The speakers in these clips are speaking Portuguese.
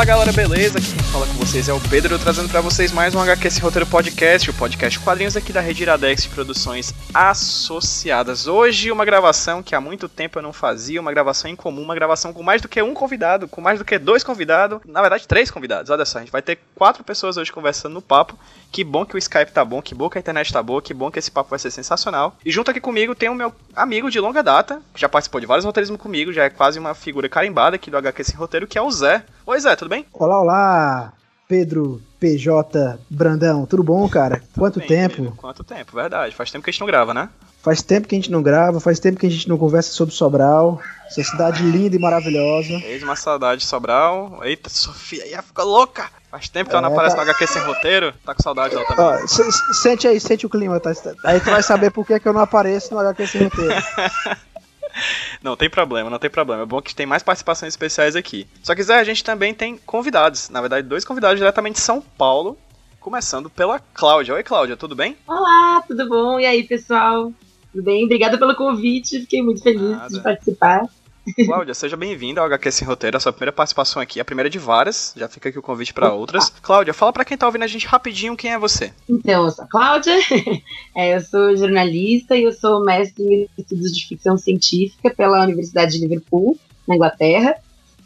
Fala galera, beleza? Aqui quem fala com vocês é o Pedro, trazendo para vocês mais um HQ Roteiro Podcast, o podcast quadrinhos aqui da Rede Iradex de Produções Associadas. Hoje uma gravação que há muito tempo eu não fazia, uma gravação em comum, uma gravação com mais do que um convidado, com mais do que dois convidados, na verdade três convidados, olha só, a gente vai ter quatro pessoas hoje conversando no papo. Que bom que o Skype tá bom, que bom que a internet tá boa, que bom que esse papo vai ser sensacional. E junto aqui comigo tem o meu amigo de longa data, que já participou de vários roteirismos comigo, já é quase uma figura carimbada aqui do HQ Sem Roteiro, que é o Zé. Oi Zé, tudo bem? Olá, olá, Pedro PJ Brandão, tudo bom, cara? Tudo Quanto bem, tempo? Quanto tempo, verdade. Faz tempo que a gente não grava, né? Faz tempo que a gente não grava, faz tempo que a gente não conversa sobre Sobral, essa cidade linda e maravilhosa. Eis uma saudade de Sobral. Eita, Sofia ia ficar louca. Faz tempo que ela não É, aparece tá- no HQ sem roteiro. Tá com saudade dela também. Ó, se- se- sente aí, sente o clima, tá? Aí tu vai saber por que, que eu não apareço no HQ Sem Roteiro. Não tem problema, não tem problema. É bom que tem mais participações especiais aqui. Só que, Zé, a gente também tem convidados. Na verdade, dois convidados diretamente de São Paulo. Começando pela Cláudia. Oi, Cláudia, tudo bem? Olá, tudo bom? E aí, pessoal? Tudo bem? Obrigada pelo convite, fiquei muito feliz Nada. de participar. Cláudia, seja bem-vinda ao HQ Sem Roteiro, a sua primeira participação aqui, a primeira de várias. Já fica aqui o convite para outras. Cláudia, fala pra quem tá ouvindo a gente rapidinho quem é você. Então, eu sou a Cláudia, é, eu sou jornalista e eu sou mestre em estudos de ficção científica pela Universidade de Liverpool, na Inglaterra.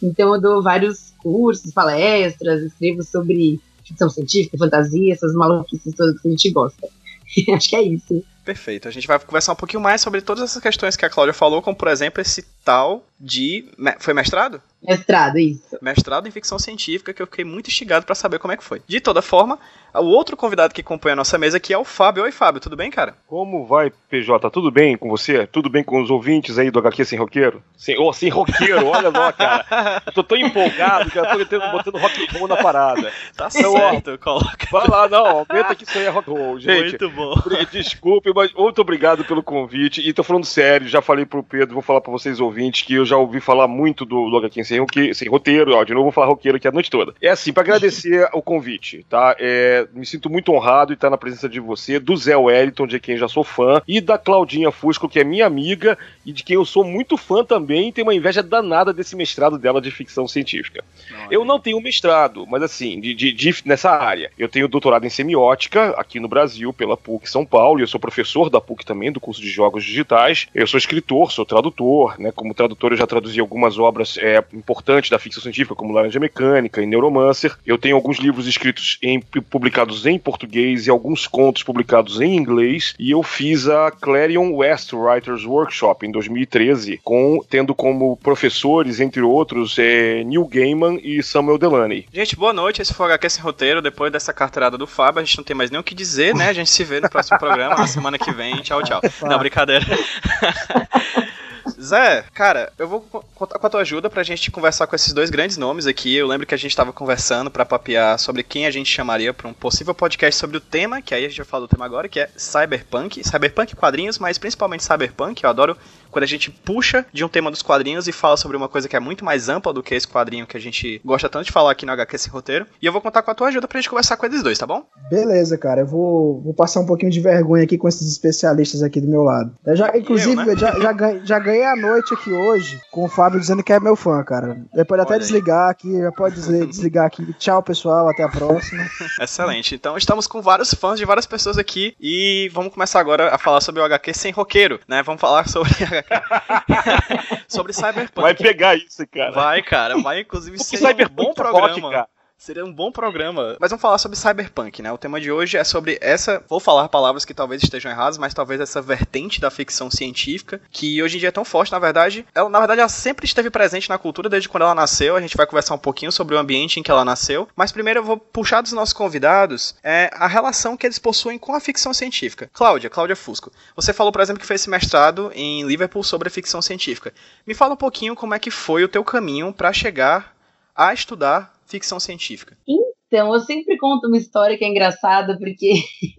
Então, eu dou vários cursos, palestras, escrevo sobre ficção científica, fantasia, essas maluquices todas que a gente gosta. Acho que é isso. Perfeito. A gente vai conversar um pouquinho mais sobre todas essas questões que a Cláudia falou, como por exemplo esse tal de. Foi mestrado? Mestrado, isso. Mestrado em ficção científica, que eu fiquei muito instigado pra saber como é que foi. De toda forma, o outro convidado que compõe a nossa mesa aqui é o Fábio. Oi, Fábio, tudo bem, cara? Como vai, PJ? Tudo bem com você? Tudo bem com os ouvintes aí do HQ Sem Roqueiro? Sem, oh, sem roqueiro, olha lá, cara. Eu tô tão empolgado que eu tô tentando- botando rock and roll na parada. Tá Então, ó, certo, coloca. Vai lá, não, aumenta que isso aí é rock and roll, gente. Muito bom. Desculpe, mas muito obrigado pelo convite. E tô falando sério, já falei pro Pedro, vou falar pra vocês ouvintes que eu já ouvi falar muito do, do HQ sem, roque- sem roteiro. Ó, de novo, vou falar roqueiro aqui a noite toda. É assim, pra agradecer o convite, tá? É, me sinto muito honrado em estar na presença de você, do Zé Wellington, de quem já sou fã, e da Claudinha Fusco, que é minha amiga e de quem eu sou muito fã também, e tenho uma inveja danada desse mestrado dela de ficção científica. Eu não tenho mestrado, mas assim, de, de- de- nessa área. Eu tenho doutorado em semiótica aqui no Brasil, pela PUC São Paulo, e eu sou professor da PUC também, do curso de Jogos Digitais. Eu sou escritor, sou tradutor, né? Como tradutor, eu já traduzi algumas obras é, importantes da ficção científica, como Laranja Mecânica e Neuromancer. Eu tenho alguns livros escritos em publicados em português e alguns contos publicados em inglês. E eu fiz a Clarion West Writers Workshop em 2013, com, tendo como professores, entre outros, é, Neil Gaiman e Samuel Delaney. Gente, boa noite. Esse foi o HQ Sem Roteiro. Depois dessa carteirada do Fábio, a gente não tem mais nem o que dizer, né? A gente se vê no próximo programa, na semana que vem. Tchau, tchau. Não, brincadeira. Zé, cara, eu vou co- contar com a tua ajuda pra gente conversar com esses dois grandes nomes aqui. Eu lembro que a gente tava conversando pra papear sobre quem a gente chamaria pra um possível podcast sobre o tema, que aí a gente vai falar do tema agora, que é Cyberpunk. Cyberpunk quadrinhos, mas principalmente Cyberpunk. Eu adoro quando a gente puxa de um tema dos quadrinhos e fala sobre uma coisa que é muito mais ampla do que esse quadrinho que a gente gosta tanto de falar aqui no HQ Sem Roteiro. E eu vou contar com a tua ajuda pra gente conversar com eles dois, tá bom? Beleza, cara, eu vou, vou passar um pouquinho de vergonha aqui com esses especialistas aqui do meu lado. Eu já, inclusive, Eu, né? já, já, ganhei, já ganhei a noite aqui hoje com o Fábio dizendo que é meu fã, cara. Ele pode até Olha aí. desligar aqui, já pode dizer- desligar aqui. Tchau, pessoal, até a próxima. Excelente. Então estamos com vários fãs de várias pessoas aqui e vamos começar agora a falar sobre o HQ sem roqueiro, né? Vamos falar sobre Sobre Cyberpunk. Vai pegar isso, cara. Vai, cara. Vai, inclusive, ser um bom é programa. rock. Seria um bom programa. Mas vamos falar sobre Cyberpunk, né? O tema de hoje é sobre essa. Vou falar palavras que talvez estejam erradas, mas talvez essa vertente da ficção científica, que hoje em dia é tão forte, na verdade. Ela, na verdade, ela sempre esteve presente na cultura desde quando ela nasceu. A gente vai conversar um pouquinho sobre o ambiente em que ela nasceu. Mas primeiro eu vou puxar dos nossos convidados é, a relação que eles possuem com a ficção científica. Cláudia, Cláudia Fusco. Você falou, por exemplo, que fez esse mestrado em Liverpool sobre ficção científica. Me fala um pouquinho como é que foi o teu caminho para chegar a estudar ficção científica. Então, eu sempre conto uma história que é engraçada, porque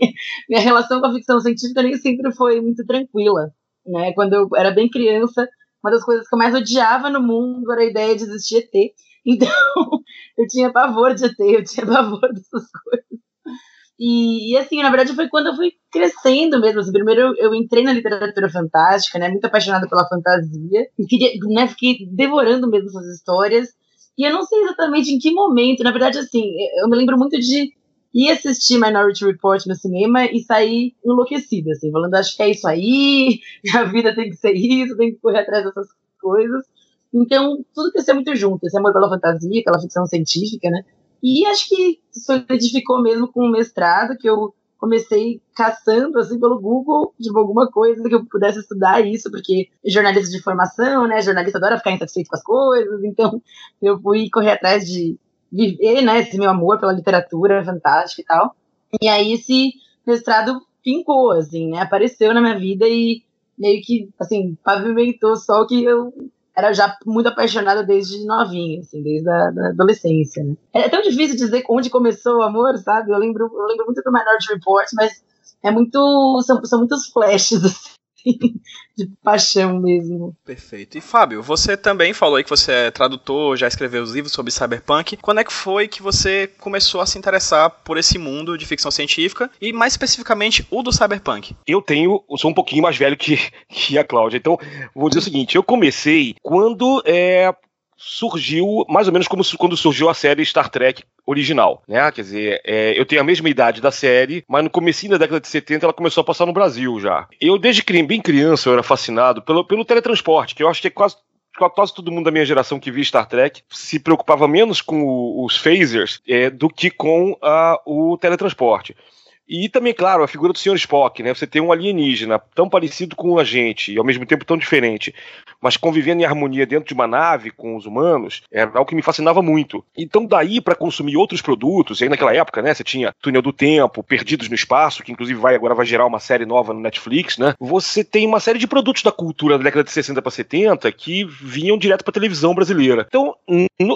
minha relação com a ficção científica nem sempre foi muito tranquila. Né? Quando eu era bem criança, uma das coisas que eu mais odiava no mundo era a ideia de existir ET. Então, eu tinha pavor de ET, eu tinha pavor dessas coisas. E, e, assim, na verdade, foi quando eu fui crescendo mesmo. Assim, primeiro eu, eu, entrei na literatura fantástica, né? Muito apaixonada pela fantasia. E queria, né, fiquei devorando mesmo essas histórias. E eu não sei exatamente em que momento, na verdade, assim, eu me lembro muito de ir assistir Minority Report no cinema e sair enlouquecida, assim, falando, acho que é isso aí, a vida tem que ser isso, tem que correr atrás dessas coisas. Então, tudo cresceu muito junto, esse amor pela fantasia, pela ficção científica, né? E acho que solidificou mesmo com o mestrado, que eu comecei caçando assim pelo Google de tipo, alguma coisa que eu pudesse estudar isso, porque jornalista de formação, né, jornalista adora ficar insatisfeito com as coisas, então eu fui correr atrás de viver, né, esse meu amor pela literatura fantástica e tal. E aí esse mestrado pincou, assim, né, apareceu na minha vida e meio que, assim, pavimentou só o que eu era já muito apaixonada desde novinha, assim, desde a da adolescência, né? É tão difícil dizer onde começou o amor, sabe? Eu lembro, eu lembro muito do Minority Report, mas é muito, são, são muitos flashes, assim de paixão mesmo. Perfeito. E Fábio, você também falou aí que você é tradutor, já escreveu os livros sobre cyberpunk. Quando é que foi que você começou a se interessar por esse mundo de ficção científica e mais especificamente o do cyberpunk? Eu tenho, eu sou um pouquinho mais velho que, que a Cláudia, então vou dizer o seguinte: eu comecei quando é, surgiu mais ou menos como quando surgiu a série Star Trek original, né? Quer dizer, é, eu tenho a mesma idade da série, mas no começo da década de 70 ela começou a passar no Brasil já. Eu, desde bem criança, eu era fascinado pelo, pelo teletransporte, que eu acho que é quase quase todo mundo da minha geração que via Star Trek se preocupava menos com os phasers é, do que com uh, o teletransporte. E também, claro, a figura do Sr. Spock, né? Você tem um alienígena tão parecido com a gente e ao mesmo tempo tão diferente, mas convivendo em harmonia dentro de uma nave com os humanos, era algo que me fascinava muito. Então, daí para consumir outros produtos, e aí naquela época, né, você tinha Túnel do Tempo, Perdidos no Espaço, que inclusive vai agora vai gerar uma série nova no Netflix, né? Você tem uma série de produtos da cultura da década de 60 para 70 que vinham direto para televisão brasileira. Então,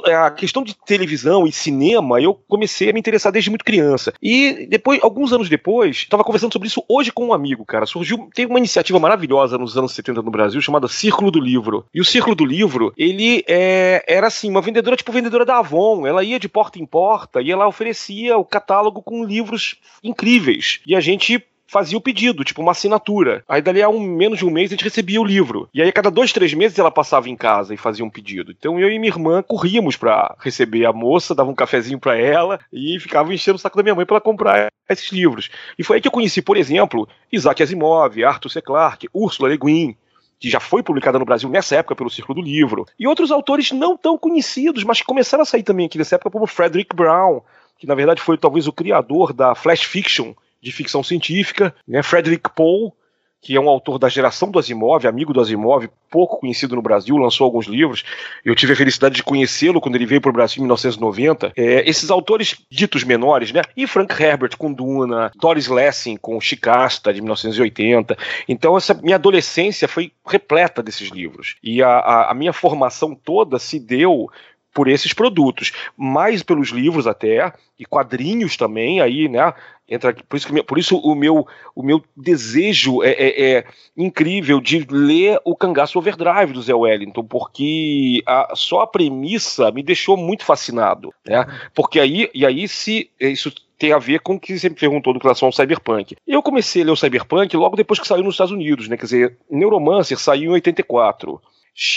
a questão de televisão e cinema, eu comecei a me interessar desde muito criança. E depois, alguns anos depois, estava conversando sobre isso hoje com um amigo, cara. Surgiu, teve uma iniciativa maravilhosa nos anos 70 no Brasil chamada Círculo do Livro. E o Círculo do Livro, ele é, era assim, uma vendedora tipo vendedora da Avon. Ela ia de porta em porta e ela oferecia o catálogo com livros incríveis. E a gente fazia o pedido, tipo uma assinatura. Aí dali a um, menos de um mês a gente recebia o livro. E aí a cada dois, três meses ela passava em casa e fazia um pedido. Então eu e minha irmã corríamos para receber a moça, dava um cafezinho para ela e ficava enchendo o saco da minha mãe para ela comprar esses livros. E foi aí que eu conheci, por exemplo, Isaac Asimov, Arthur C. Clarke, Ursula Le Guin, que já foi publicada no Brasil nessa época pelo Círculo do Livro, e outros autores não tão conhecidos, mas que começaram a sair também aqui nessa época, como Frederick Brown, que na verdade foi talvez o criador da flash fiction de ficção científica, né? Frederick Pohl, que é um autor da geração do Asimov, amigo do Asimov, pouco conhecido no Brasil, lançou alguns livros. Eu tive a felicidade de conhecê-lo quando ele veio para o Brasil em 1990. É, esses autores ditos menores, né? E Frank Herbert com Duna, Doris Lessing com Chicasta, de 1980. Então, essa minha adolescência foi repleta desses livros. E a, a, a minha formação toda se deu por esses produtos, mais pelos livros até e quadrinhos também aí, né? Entra por isso que, por isso o meu o meu desejo é, é, é incrível de ler o Cangaço Overdrive do Zé Wellington, porque a, só a premissa me deixou muito fascinado, né? Porque aí e aí se isso tem a ver com o que você me perguntou do relação ao Cyberpunk. Eu comecei a ler o Cyberpunk logo depois que saiu nos Estados Unidos, né? Quer dizer, Neuromancer saiu em 84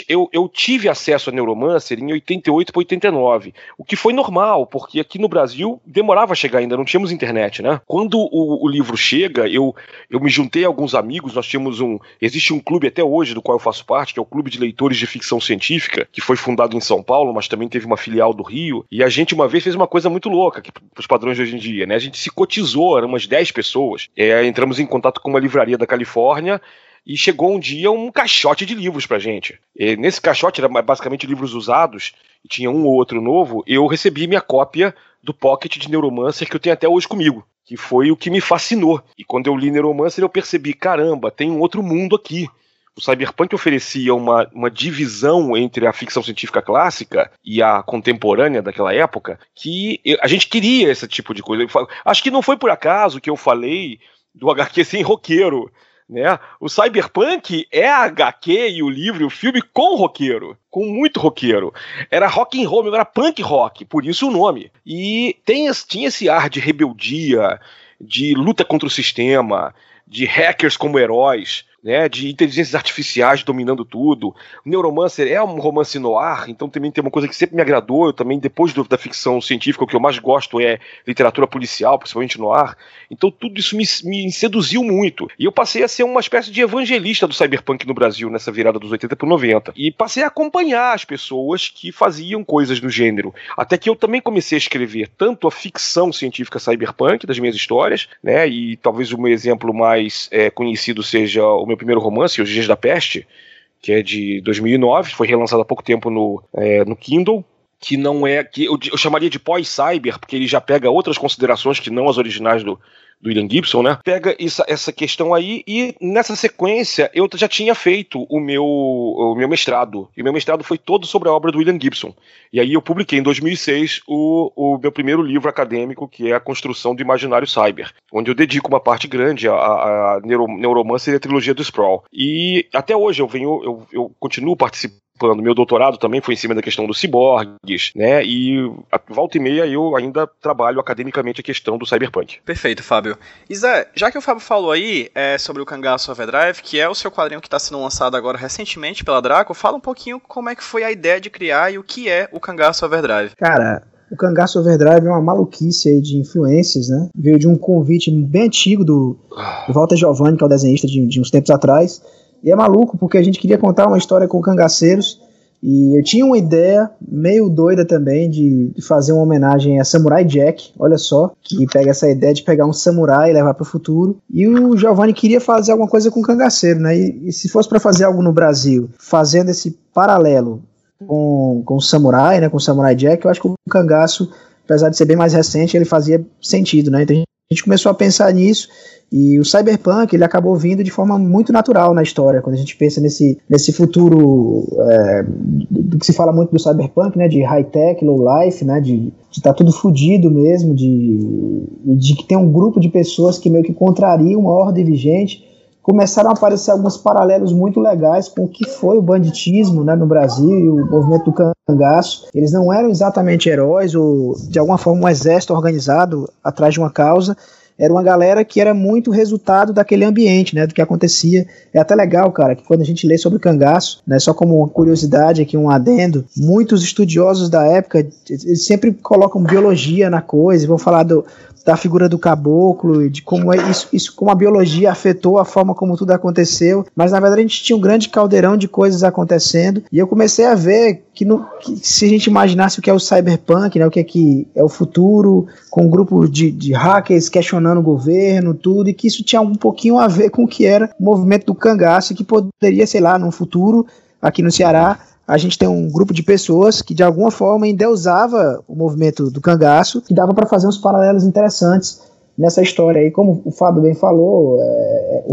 eu, eu tive acesso a Neuromancer em 88 para 89, o que foi normal, porque aqui no Brasil demorava a chegar ainda, não tínhamos internet, né? Quando o, o livro chega, eu, eu me juntei a alguns amigos, nós tínhamos um. Existe um clube até hoje do qual eu faço parte, que é o Clube de Leitores de Ficção Científica, que foi fundado em São Paulo, mas também teve uma filial do Rio, e a gente uma vez fez uma coisa muito louca, que os padrões de hoje em dia, né? A gente se cotizou, eram umas 10 pessoas, é, entramos em contato com uma livraria da Califórnia e chegou um dia um caixote de livros pra gente. E nesse caixote era basicamente livros usados, e tinha um ou outro novo, eu recebi minha cópia do Pocket de Neuromancer que eu tenho até hoje comigo, que foi o que me fascinou. E quando eu li Neuromancer eu percebi, caramba, tem um outro mundo aqui. O Cyberpunk oferecia uma, uma divisão entre a ficção científica clássica e a contemporânea daquela época que a gente queria esse tipo de coisa. Acho que não foi por acaso que eu falei do HQ sem roqueiro né? O Cyberpunk é a HQ e o livro e o filme com roqueiro, com muito roqueiro. Era rock and roll, era punk rock, por isso o nome. E tem, tinha esse ar de rebeldia, de luta contra o sistema, de hackers como heróis, né, de inteligências artificiais dominando tudo. O Neuromancer é um romance no ar, então também tem uma coisa que sempre me agradou. Eu também, depois do, da ficção científica, o que eu mais gosto é literatura policial, principalmente no ar. Então tudo isso me, me seduziu muito. E eu passei a ser uma espécie de evangelista do cyberpunk no Brasil, nessa virada dos 80 para 90. E passei a acompanhar as pessoas que faziam coisas do gênero. Até que eu também comecei a escrever tanto a ficção científica cyberpunk das minhas histórias, né, e talvez o meu exemplo mais é, conhecido seja o meu primeiro romance, Os Dias da Peste, que é de 2009, foi relançado há pouco tempo no, é, no Kindle, que não é que eu, eu chamaria de pós-cyber, porque ele já pega outras considerações que não as originais do, do William Gibson, né? Pega essa, essa questão aí e nessa sequência eu já tinha feito o meu, o meu mestrado. E meu mestrado foi todo sobre a obra do William Gibson. E aí eu publiquei em 2006 o, o meu primeiro livro acadêmico, que é A Construção do Imaginário Cyber, onde eu dedico uma parte grande a, a Neuro, Neuromancer e a trilogia do Sprawl. E até hoje eu venho, eu, eu continuo participando participando. Meu doutorado também foi em cima da questão dos ciborgues, né? E a volta e meia eu ainda trabalho academicamente a questão do cyberpunk. Perfeito, Fábio. E Zé, já que o Fábio falou aí é, sobre o Cangaço Overdrive, que é o seu quadrinho que está sendo lançado agora recentemente pela Draco, fala um pouquinho como é que foi a ideia de criar e o que é o Cangaço Overdrive. Cara, o Cangaço Overdrive é uma maluquice aí de influências, né? Veio de um convite bem antigo do, do Walter Giovanni, que é o desenhista de, de uns tempos atrás e é maluco porque a gente queria contar uma história com cangaceiros e eu tinha uma ideia meio doida também de, de, fazer uma homenagem a Samurai Jack, olha só, que pega essa ideia de pegar um samurai e levar para o futuro. E o Giovanni queria fazer alguma coisa com cangaceiro, né? E, e se fosse para fazer algo no Brasil, fazendo esse paralelo com, com o samurai, né? Com o Samurai Jack, eu acho que o cangaço, apesar de ser bem mais recente, ele fazia sentido, né? Então a gente começou a pensar nisso e o cyberpunk ele acabou vindo de forma muito natural na história, quando a gente pensa nesse, nesse futuro é, do que se fala muito do cyberpunk, né, de high-tech, low-life, né, de estar tá tudo fodido mesmo, de, de que tem um grupo de pessoas que meio que contrariam uma ordem vigente, começaram a aparecer alguns paralelos muito legais com o que foi o banditismo né, no Brasil e o movimento do cangaço. Eles não eram exatamente heróis ou, de alguma forma, um exército organizado atrás de uma causa, era uma galera que era muito resultado daquele ambiente, né, do que acontecia. É até legal, cara, que quando a gente lê sobre o cangaço, né, só como uma curiosidade aqui, um adendo, muitos estudiosos da época sempre colocam biologia na coisa, vão falar do, da figura do caboclo, de como é isso, isso, como a biologia afetou a forma como tudo aconteceu. Mas na verdade a gente tinha um grande caldeirão de coisas acontecendo e eu comecei a ver que, no, que se a gente imaginasse o que é o cyberpunk, né, o que é que é o futuro, com um grupo de, de hackers questionando o governo, tudo, e que isso tinha um pouquinho a ver com o que era o movimento do cangaço, que poderia, sei lá, no futuro, aqui no Ceará, a gente tem um grupo de pessoas que de alguma forma endeusava o movimento do cangaço, que dava para fazer uns paralelos interessantes nessa história aí. Como o Fábio bem falou, é,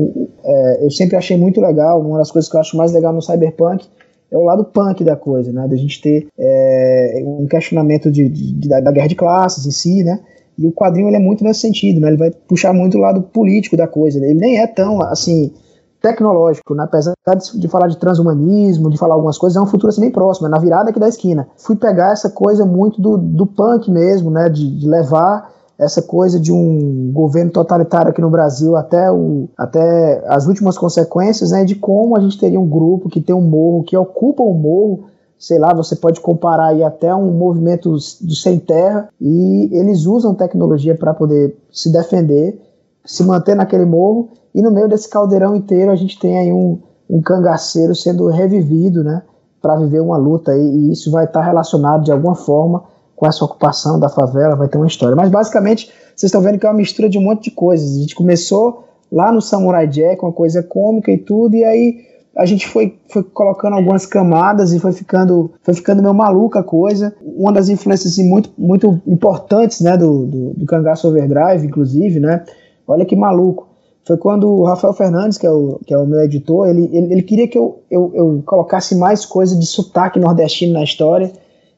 é, eu sempre achei muito legal, uma das coisas que eu acho mais legal no cyberpunk é o lado punk da coisa, né? Da gente ter é, um questionamento de, de, da, da, guerra de classes em si, né? E o quadrinho ele é muito nesse sentido, né? Ele vai puxar muito o lado político da coisa. Né? Ele nem é tão assim tecnológico, né? apesar de, de, falar de transhumanismo, de falar algumas coisas, é um futuro assim bem próximo, é na virada aqui da esquina. Fui pegar essa coisa muito do, do punk mesmo, né? De, de, levar essa coisa de um governo totalitário aqui no Brasil até, o, até as últimas consequências, né? De como a gente teria um grupo que tem um morro, que ocupa um morro, sei lá, você pode comparar aí até um movimento do sem terra, e eles usam tecnologia para poder se defender, se manter naquele morro e no meio desse caldeirão inteiro a gente tem aí um, um cangaceiro sendo revivido, né? Para viver uma luta aí, e isso vai estar tá relacionado de alguma forma com essa ocupação da favela, vai ter uma história. Mas basicamente, vocês estão vendo que é uma mistura de um monte de coisas. A gente começou lá no Samurai Jack, uma coisa cômica e tudo, e aí a gente foi, foi colocando algumas camadas e foi ficando, foi ficando meio maluca a coisa. Uma das influências assim, muito, muito importantes né, do, do, do Cangaço Overdrive, inclusive, né? Olha que maluco. Foi quando o Rafael Fernandes, que é o, que é o meu editor, ele, ele, ele queria que eu, eu, eu, colocasse mais coisa de sotaque nordestino na história,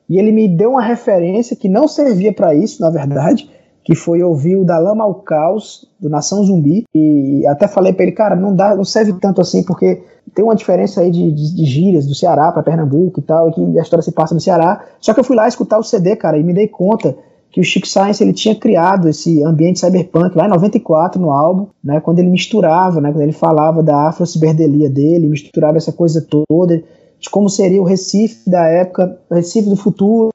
e ele me deu uma referência que não servia para isso, na verdade, que foi ouvir o Da Lama ao Caos, do Nação Zumbi, e até falei para ele, cara, não dá, não serve tanto assim, porque tem uma diferença aí de, de, de gírias do Ceará para Pernambuco e tal, e que a história se passa no Ceará, só que eu fui lá escutar o CD, cara, e me dei conta que o Chico Science ele tinha criado esse ambiente cyberpunk lá em 94 no álbum, né, quando ele misturava, né, quando ele falava da afro-ciberdelia dele, misturava essa coisa toda de como seria o Recife da época, o Recife do futuro,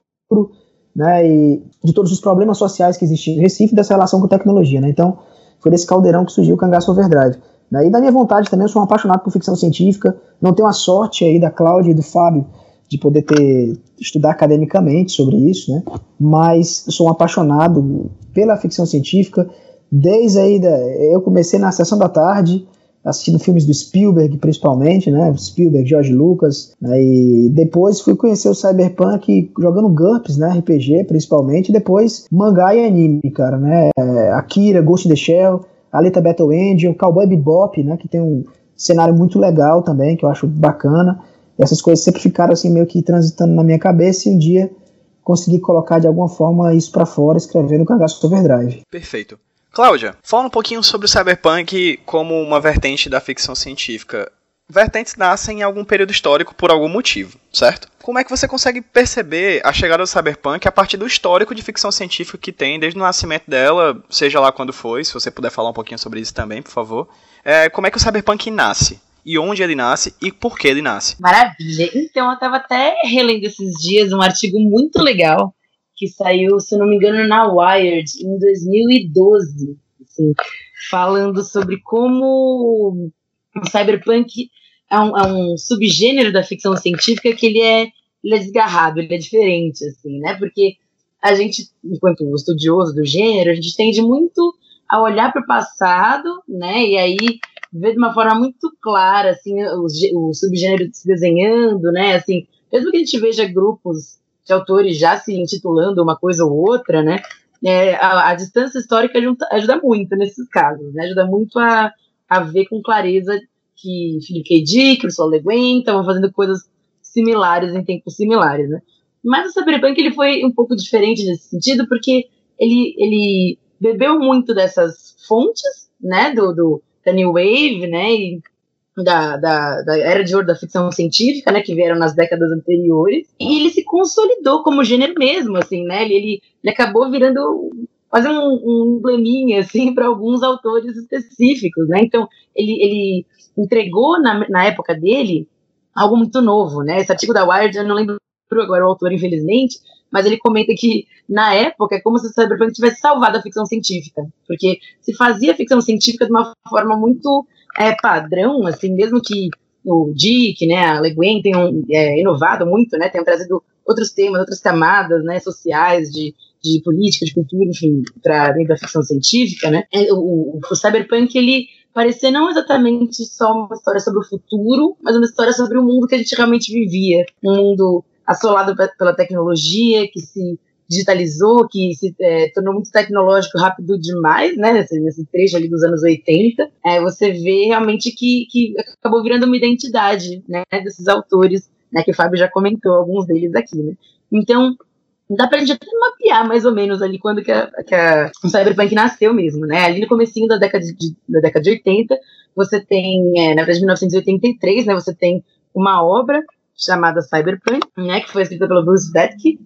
né, e de todos os problemas sociais que existiam Recife dessa relação com tecnologia, né? Então, foi desse caldeirão que surgiu o Cangaço Overdrive. Né? E da minha vontade também, eu sou um apaixonado por ficção científica, não tenho a sorte aí da Cláudia e do Fábio de poder ter estudar academicamente sobre isso, né? Mas sou um apaixonado pela ficção científica. Desde aí da, eu comecei na sessão da tarde assistindo filmes do Spielberg, principalmente, né? Spielberg, George Lucas. Né? E depois fui conhecer o Cyberpunk jogando GURPS, né? RPG, principalmente. E depois mangá e anime, cara, né? Akira, Ghost in the Shell, Alita Battle Angel, Cowboy Bebop, né? Que tem um cenário muito legal também, que eu acho bacana. E essas coisas sempre ficaram assim meio que transitando na minha cabeça e um dia consegui colocar de alguma forma isso para fora escrevendo o Cangaço Overdrive. Perfeito. Cláudia, fala um pouquinho sobre o cyberpunk como uma vertente da ficção científica. Vertentes nascem em algum período histórico por algum motivo, certo? Como é que você consegue perceber a chegada do cyberpunk a partir do histórico de ficção científica que tem desde o nascimento dela, seja lá quando foi, se você puder falar um pouquinho sobre isso também, por favor. É, como é que o cyberpunk nasce? E onde ele nasce e por que ele nasce. Maravilha. Então, eu estava até relendo esses dias um artigo muito legal que saiu, se não me engano, na Wired em 2012, assim, falando sobre como o cyberpunk é um, é um, subgênero da ficção científica que ele é, ele é desgarrado, ele é diferente, assim, né? Porque a gente, enquanto estudioso do gênero, a gente tende muito a olhar para o passado, né? E aí ver de uma forma muito clara, assim, o, o subgênero se desenhando, né? Assim, mesmo que a gente veja grupos de autores já se intitulando uma coisa ou outra, né? É, a, a, distância histórica ajuda, ajuda, muito nesses casos, né? Ajuda muito a, a ver com clareza que Philip K. Dick, Ursula Le Guin estavam fazendo coisas similares em tempos similares, né? Mas o Cyberpunk ele foi um pouco diferente nesse sentido, porque ele, ele bebeu muito dessas fontes, né, do, do da New Wave, né, e da, da, da, era de ouro da ficção científica, né, que vieram nas décadas anteriores, e ele se consolidou como gênero mesmo, assim, né, ele, ele, acabou virando quase um, um embleminha, assim, para alguns autores específicos, né, então ele, ele entregou na, na época dele algo muito novo, né, esse artigo da Wired, eu não lembro agora o autor, infelizmente, mas ele comenta que, na época, é como se o Cyberpunk tivesse salvado a ficção científica, porque se fazia ficção científica de uma forma muito é, padrão, assim, mesmo que o Dick, né, a Le Guin tenham é, inovado muito, né, tenham trazido outros temas, outras camadas, né, sociais, de, de política, de cultura, enfim, para dentro da ficção científica, né, é, o, o, Cyberpunk, ele parecia não exatamente só uma história sobre o futuro, mas uma história sobre o mundo que a gente realmente vivia, um mundo assolado pela tecnologia, que se digitalizou, que se é, tornou muito tecnológico rápido demais, né, nesse, nesse trecho ali dos anos 80, é, você vê realmente que, que acabou virando uma identidade, né, desses autores, né, que o Fábio já comentou alguns deles aqui, né. Então, dá pra gente até mapear mais ou menos ali quando que a, que a o Cyberpunk nasceu mesmo, né, ali no comecinho da década de, da década de 80, você tem, é, na verdade, 1983, né, você tem uma obra chamada Cyberpunk, né, que foi escrita pelo Bruce Detke,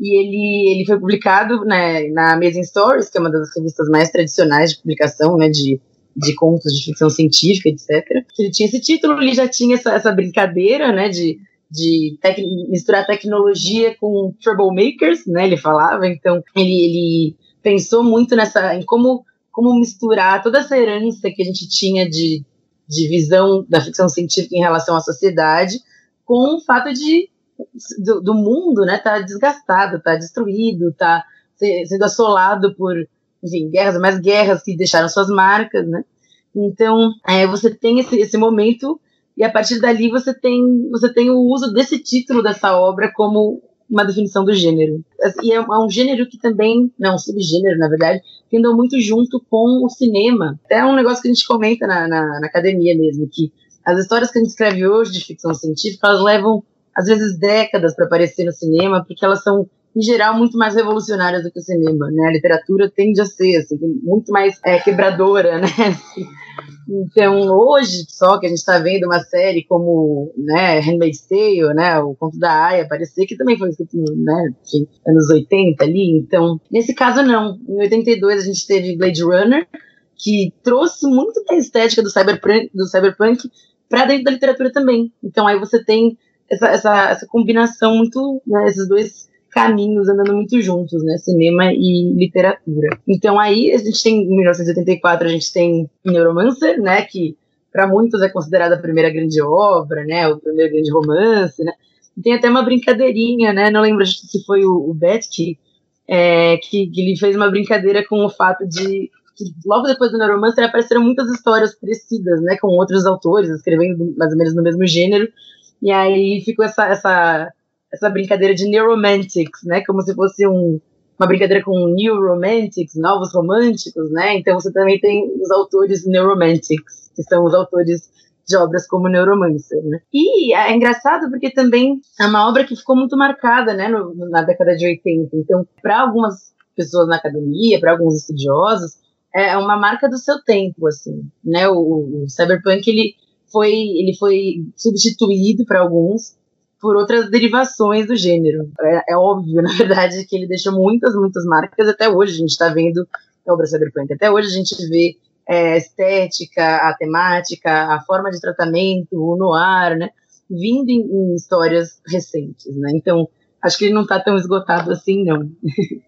e ele, ele foi publicado né, na Amazing Stories, que é uma das revistas mais tradicionais de publicação, né, de, de contos de ficção científica, etc. Ele tinha esse título, ele já tinha essa, essa brincadeira, né, de, de tec misturar tecnologia com troublemakers, né, ele falava, então ele, ele pensou muito nessa, em como, como misturar toda essa herança que a gente tinha de, de visão da ficção científica em relação à sociedade, com o fato de do, do mundo, né, tá desgastado, tá destruído, tá sendo assolado por, enfim, guerras, mais guerras que deixaram suas marcas, né? Então, é, você tem esse, esse momento e a partir dali você tem você tem o uso desse título dessa obra como uma definição do gênero. E é, é um gênero que também, não, um subgênero, na verdade, que andou muito junto com o cinema. É um negócio que a gente comenta na, na, na academia mesmo, que as histórias que a gente escreve hoje de ficção científica, elas levam, às vezes, décadas para aparecer no cinema, porque elas são em geral, muito mais revolucionárias do que o cinema, né? A literatura tende a ser, assim, muito mais é, quebradora, né? Então, hoje, só que a gente está vendo uma série como, né, Handmaid's Tale, né, o Conto da Aya, parecer que também foi escrito, né, anos 80 ali, então, nesse caso não. Em 82 a gente teve Blade Runner, que trouxe muito da estética do cyberpunk, do cyberpunk para dentro da literatura também. Então, aí você tem essa, essa, essa combinação muito, né, esses dois caminhos andando muito juntos, né? Cinema e literatura. Então aí a gente tem, em 1984, a gente tem Neuromancer, né? Que para muitos é considerada a primeira grande obra, né? O primeiro grande romance, né? Tem até uma brincadeirinha, né? Não lembro se foi o, o Betke, é, que, que ele fez uma brincadeira com o fato de que logo depois do Neuromancer apareceram muitas histórias parecidas, né, com outros autores escrevendo mais ou menos no mesmo gênero, e aí ficou essa, essa essa brincadeira de neuromantics, né? Como se fosse um, uma brincadeira com new romantics, novos românticos, né? Então você também tem os autores neuromantics, que são os autores de obras como Neuromancer, né? E é engraçado porque também é uma obra que ficou muito marcada, né, no, na década de 80. Então, para algumas pessoas na academia, para alguns estudiosos, é uma marca do seu tempo, assim, né? O, o cyberpunk ele foi ele foi substituído para alguns por outras derivações do gênero. É, é, óbvio, na verdade, que ele deixou muitas, muitas marcas. Até hoje a gente está vendo obra cyberpunk. Até hoje a gente vê é, a estética, a temática, a forma de tratamento, o noir, né? Vindo em, em histórias recentes, né? Então, acho que ele não está tão esgotado assim, não.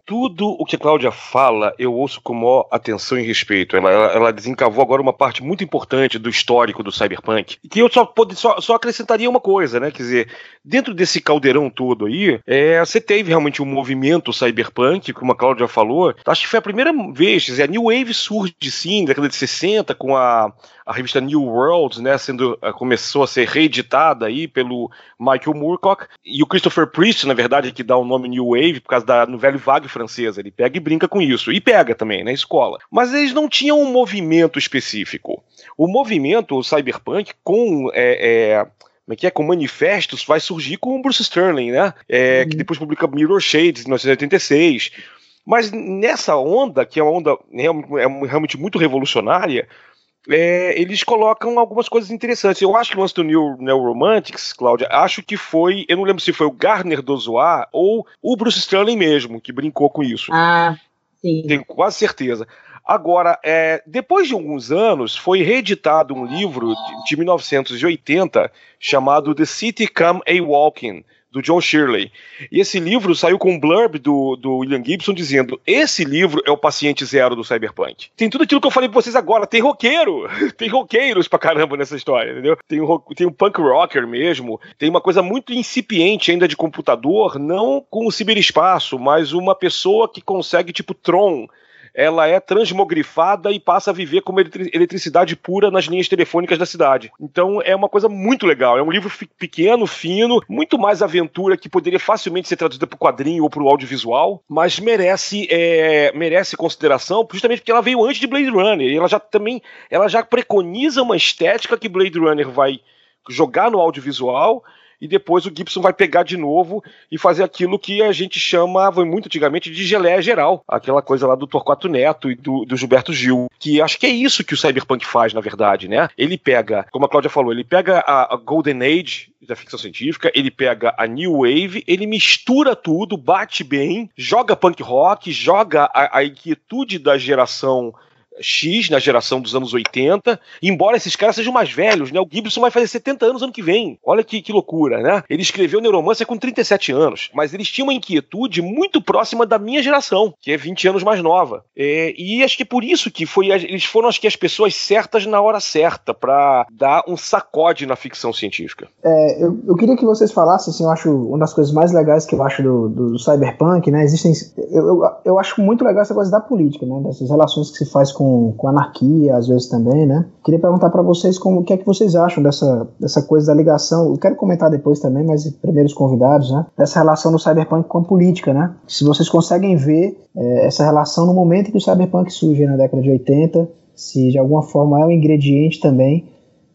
Tudo o que Cláudia fala, eu ouço com maior atenção e respeito. Ela, ela, ela, desencavou agora uma parte muito importante do histórico do cyberpunk. Que eu só, pode, só, só acrescentaria uma coisa, né? Quer dizer, dentro desse caldeirão todo aí, é, você teve realmente um movimento cyberpunk, como a Cláudia falou. Acho que foi a primeira vez, quer dizer, a New Wave surge sim, na década de 60, com a a revista New World, né, sendo eh, começou a ser reeditada aí pelo Michael Moorcock e o Christopher Priest, na verdade, que dá o nome New Wave por causa da novela vague francesa. Ele pega e brinca com isso e pega também na escola. Mas eles não tinham um movimento específico. O movimento o cyberpunk com é, é, como é que é? Com manifestos vai surgir com o Bruce Sterling, né? É, uhum. Que depois publica Mirror Shades em 1986. Mas nessa onda, que é uma onda realmente muito revolucionária, é, eles colocam algumas coisas interessantes. Eu acho que o lance do New, New Romantics, Cláudia, acho que foi, eu não lembro se foi o Garner do Zoar ou o Bruce Sterling mesmo que brincou com isso. Ah, sim. Tenho quase certeza. Agora, é, depois de alguns anos, foi reeditado um livro de, de 1980 chamado The City Come a Walking, do John Shirley. E esse livro saiu com um blurb do, do William Gibson dizendo: esse livro é o paciente zero do cyberpunk. Tem tudo aquilo que eu falei pra vocês agora. Tem roqueiro. Tem roqueiros pra caramba nessa história, entendeu? Tem um, tem um punk rocker mesmo. Tem uma coisa muito incipiente ainda de computador, não com o ciberespaço, mas uma pessoa que consegue, tipo Tron ela é transmogrifada e passa a viver como eletricidade pura nas linhas telefônicas da cidade. Então é uma coisa muito legal. É um livro pequeno, fino, muito mais aventura que poderia facilmente ser traduzida para o quadrinho ou para o audiovisual, mas merece é, merece consideração justamente porque ela veio antes de Blade Runner e ela já também ela já preconiza uma estética que Blade Runner vai jogar no audiovisual e depois o Gibson vai pegar de novo e fazer aquilo que a gente chamava muito antigamente de geleia geral, aquela coisa lá do Torquato Neto e do, do Gilberto Gil, que acho que é isso que o Cyberpunk faz, na verdade, né? Ele pega, como a Cláudia falou, ele pega a, a Golden Age da ficção científica, ele pega a New Wave, ele mistura tudo, bate bem, joga punk rock, joga a, a inquietude da geração X na geração dos anos 80, embora esses caras sejam mais velhos, né? O Gibson vai fazer 70 anos ano que vem. Olha que, que loucura, né? Ele escreveu Neuromancer com 37 anos, mas eles tinham uma inquietude muito próxima da minha geração, que é 20 anos mais nova. É, e acho que é por isso que foi, eles foram acho que as pessoas certas na hora certa para dar um sacode na ficção científica. É, eu, eu, queria que vocês falassem, assim, eu acho uma das coisas mais legais que eu acho do, do, do cyberpunk, né? Existem, eu, eu, eu acho muito legal essa coisa da política, né? Dessas relações que se faz com com, com anarquia, às vezes também, né? Queria perguntar para vocês como, o que é que vocês acham dessa, dessa coisa da ligação. Eu quero comentar depois também, mas primeiros convidados, né? Dessa relação do cyberpunk com a política, né? Se vocês conseguem ver é, essa relação no momento em que o cyberpunk surge na década de 80, se de alguma forma é um ingrediente também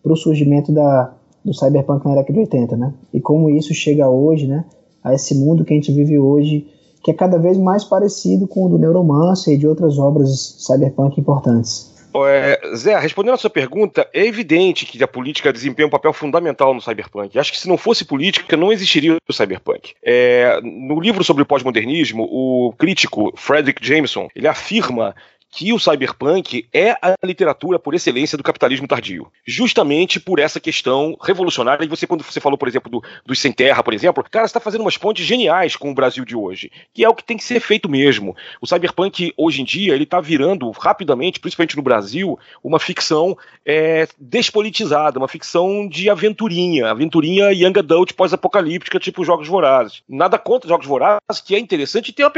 para o surgimento da, do cyberpunk na década de 80, né? E como isso chega hoje, né? A esse mundo que a gente vive hoje que é cada vez mais parecido com o do Neuromancer e de outras obras cyberpunk importantes. É, Zé, respondendo a sua pergunta, é evidente que a política desempenha um papel fundamental no cyberpunk. Acho que se não fosse política, não existiria o cyberpunk. É, no livro sobre o pós-modernismo, o crítico Frederick Jameson ele afirma que o cyberpunk é a literatura por excelência do capitalismo tardio. Justamente por essa questão revolucionária. E você, quando você falou, por exemplo, do, dos Sem Terra, por exemplo, cara, está fazendo umas pontes geniais com o Brasil de hoje, que é o que tem que ser feito mesmo. O cyberpunk, hoje em dia, ele está virando rapidamente, principalmente no Brasil, uma ficção é, despolitizada, uma ficção de aventurinha, aventurinha young adult pós-apocalíptica, tipo Jogos Vorazes. Nada contra Jogos Vorazes, que é interessante e tem uma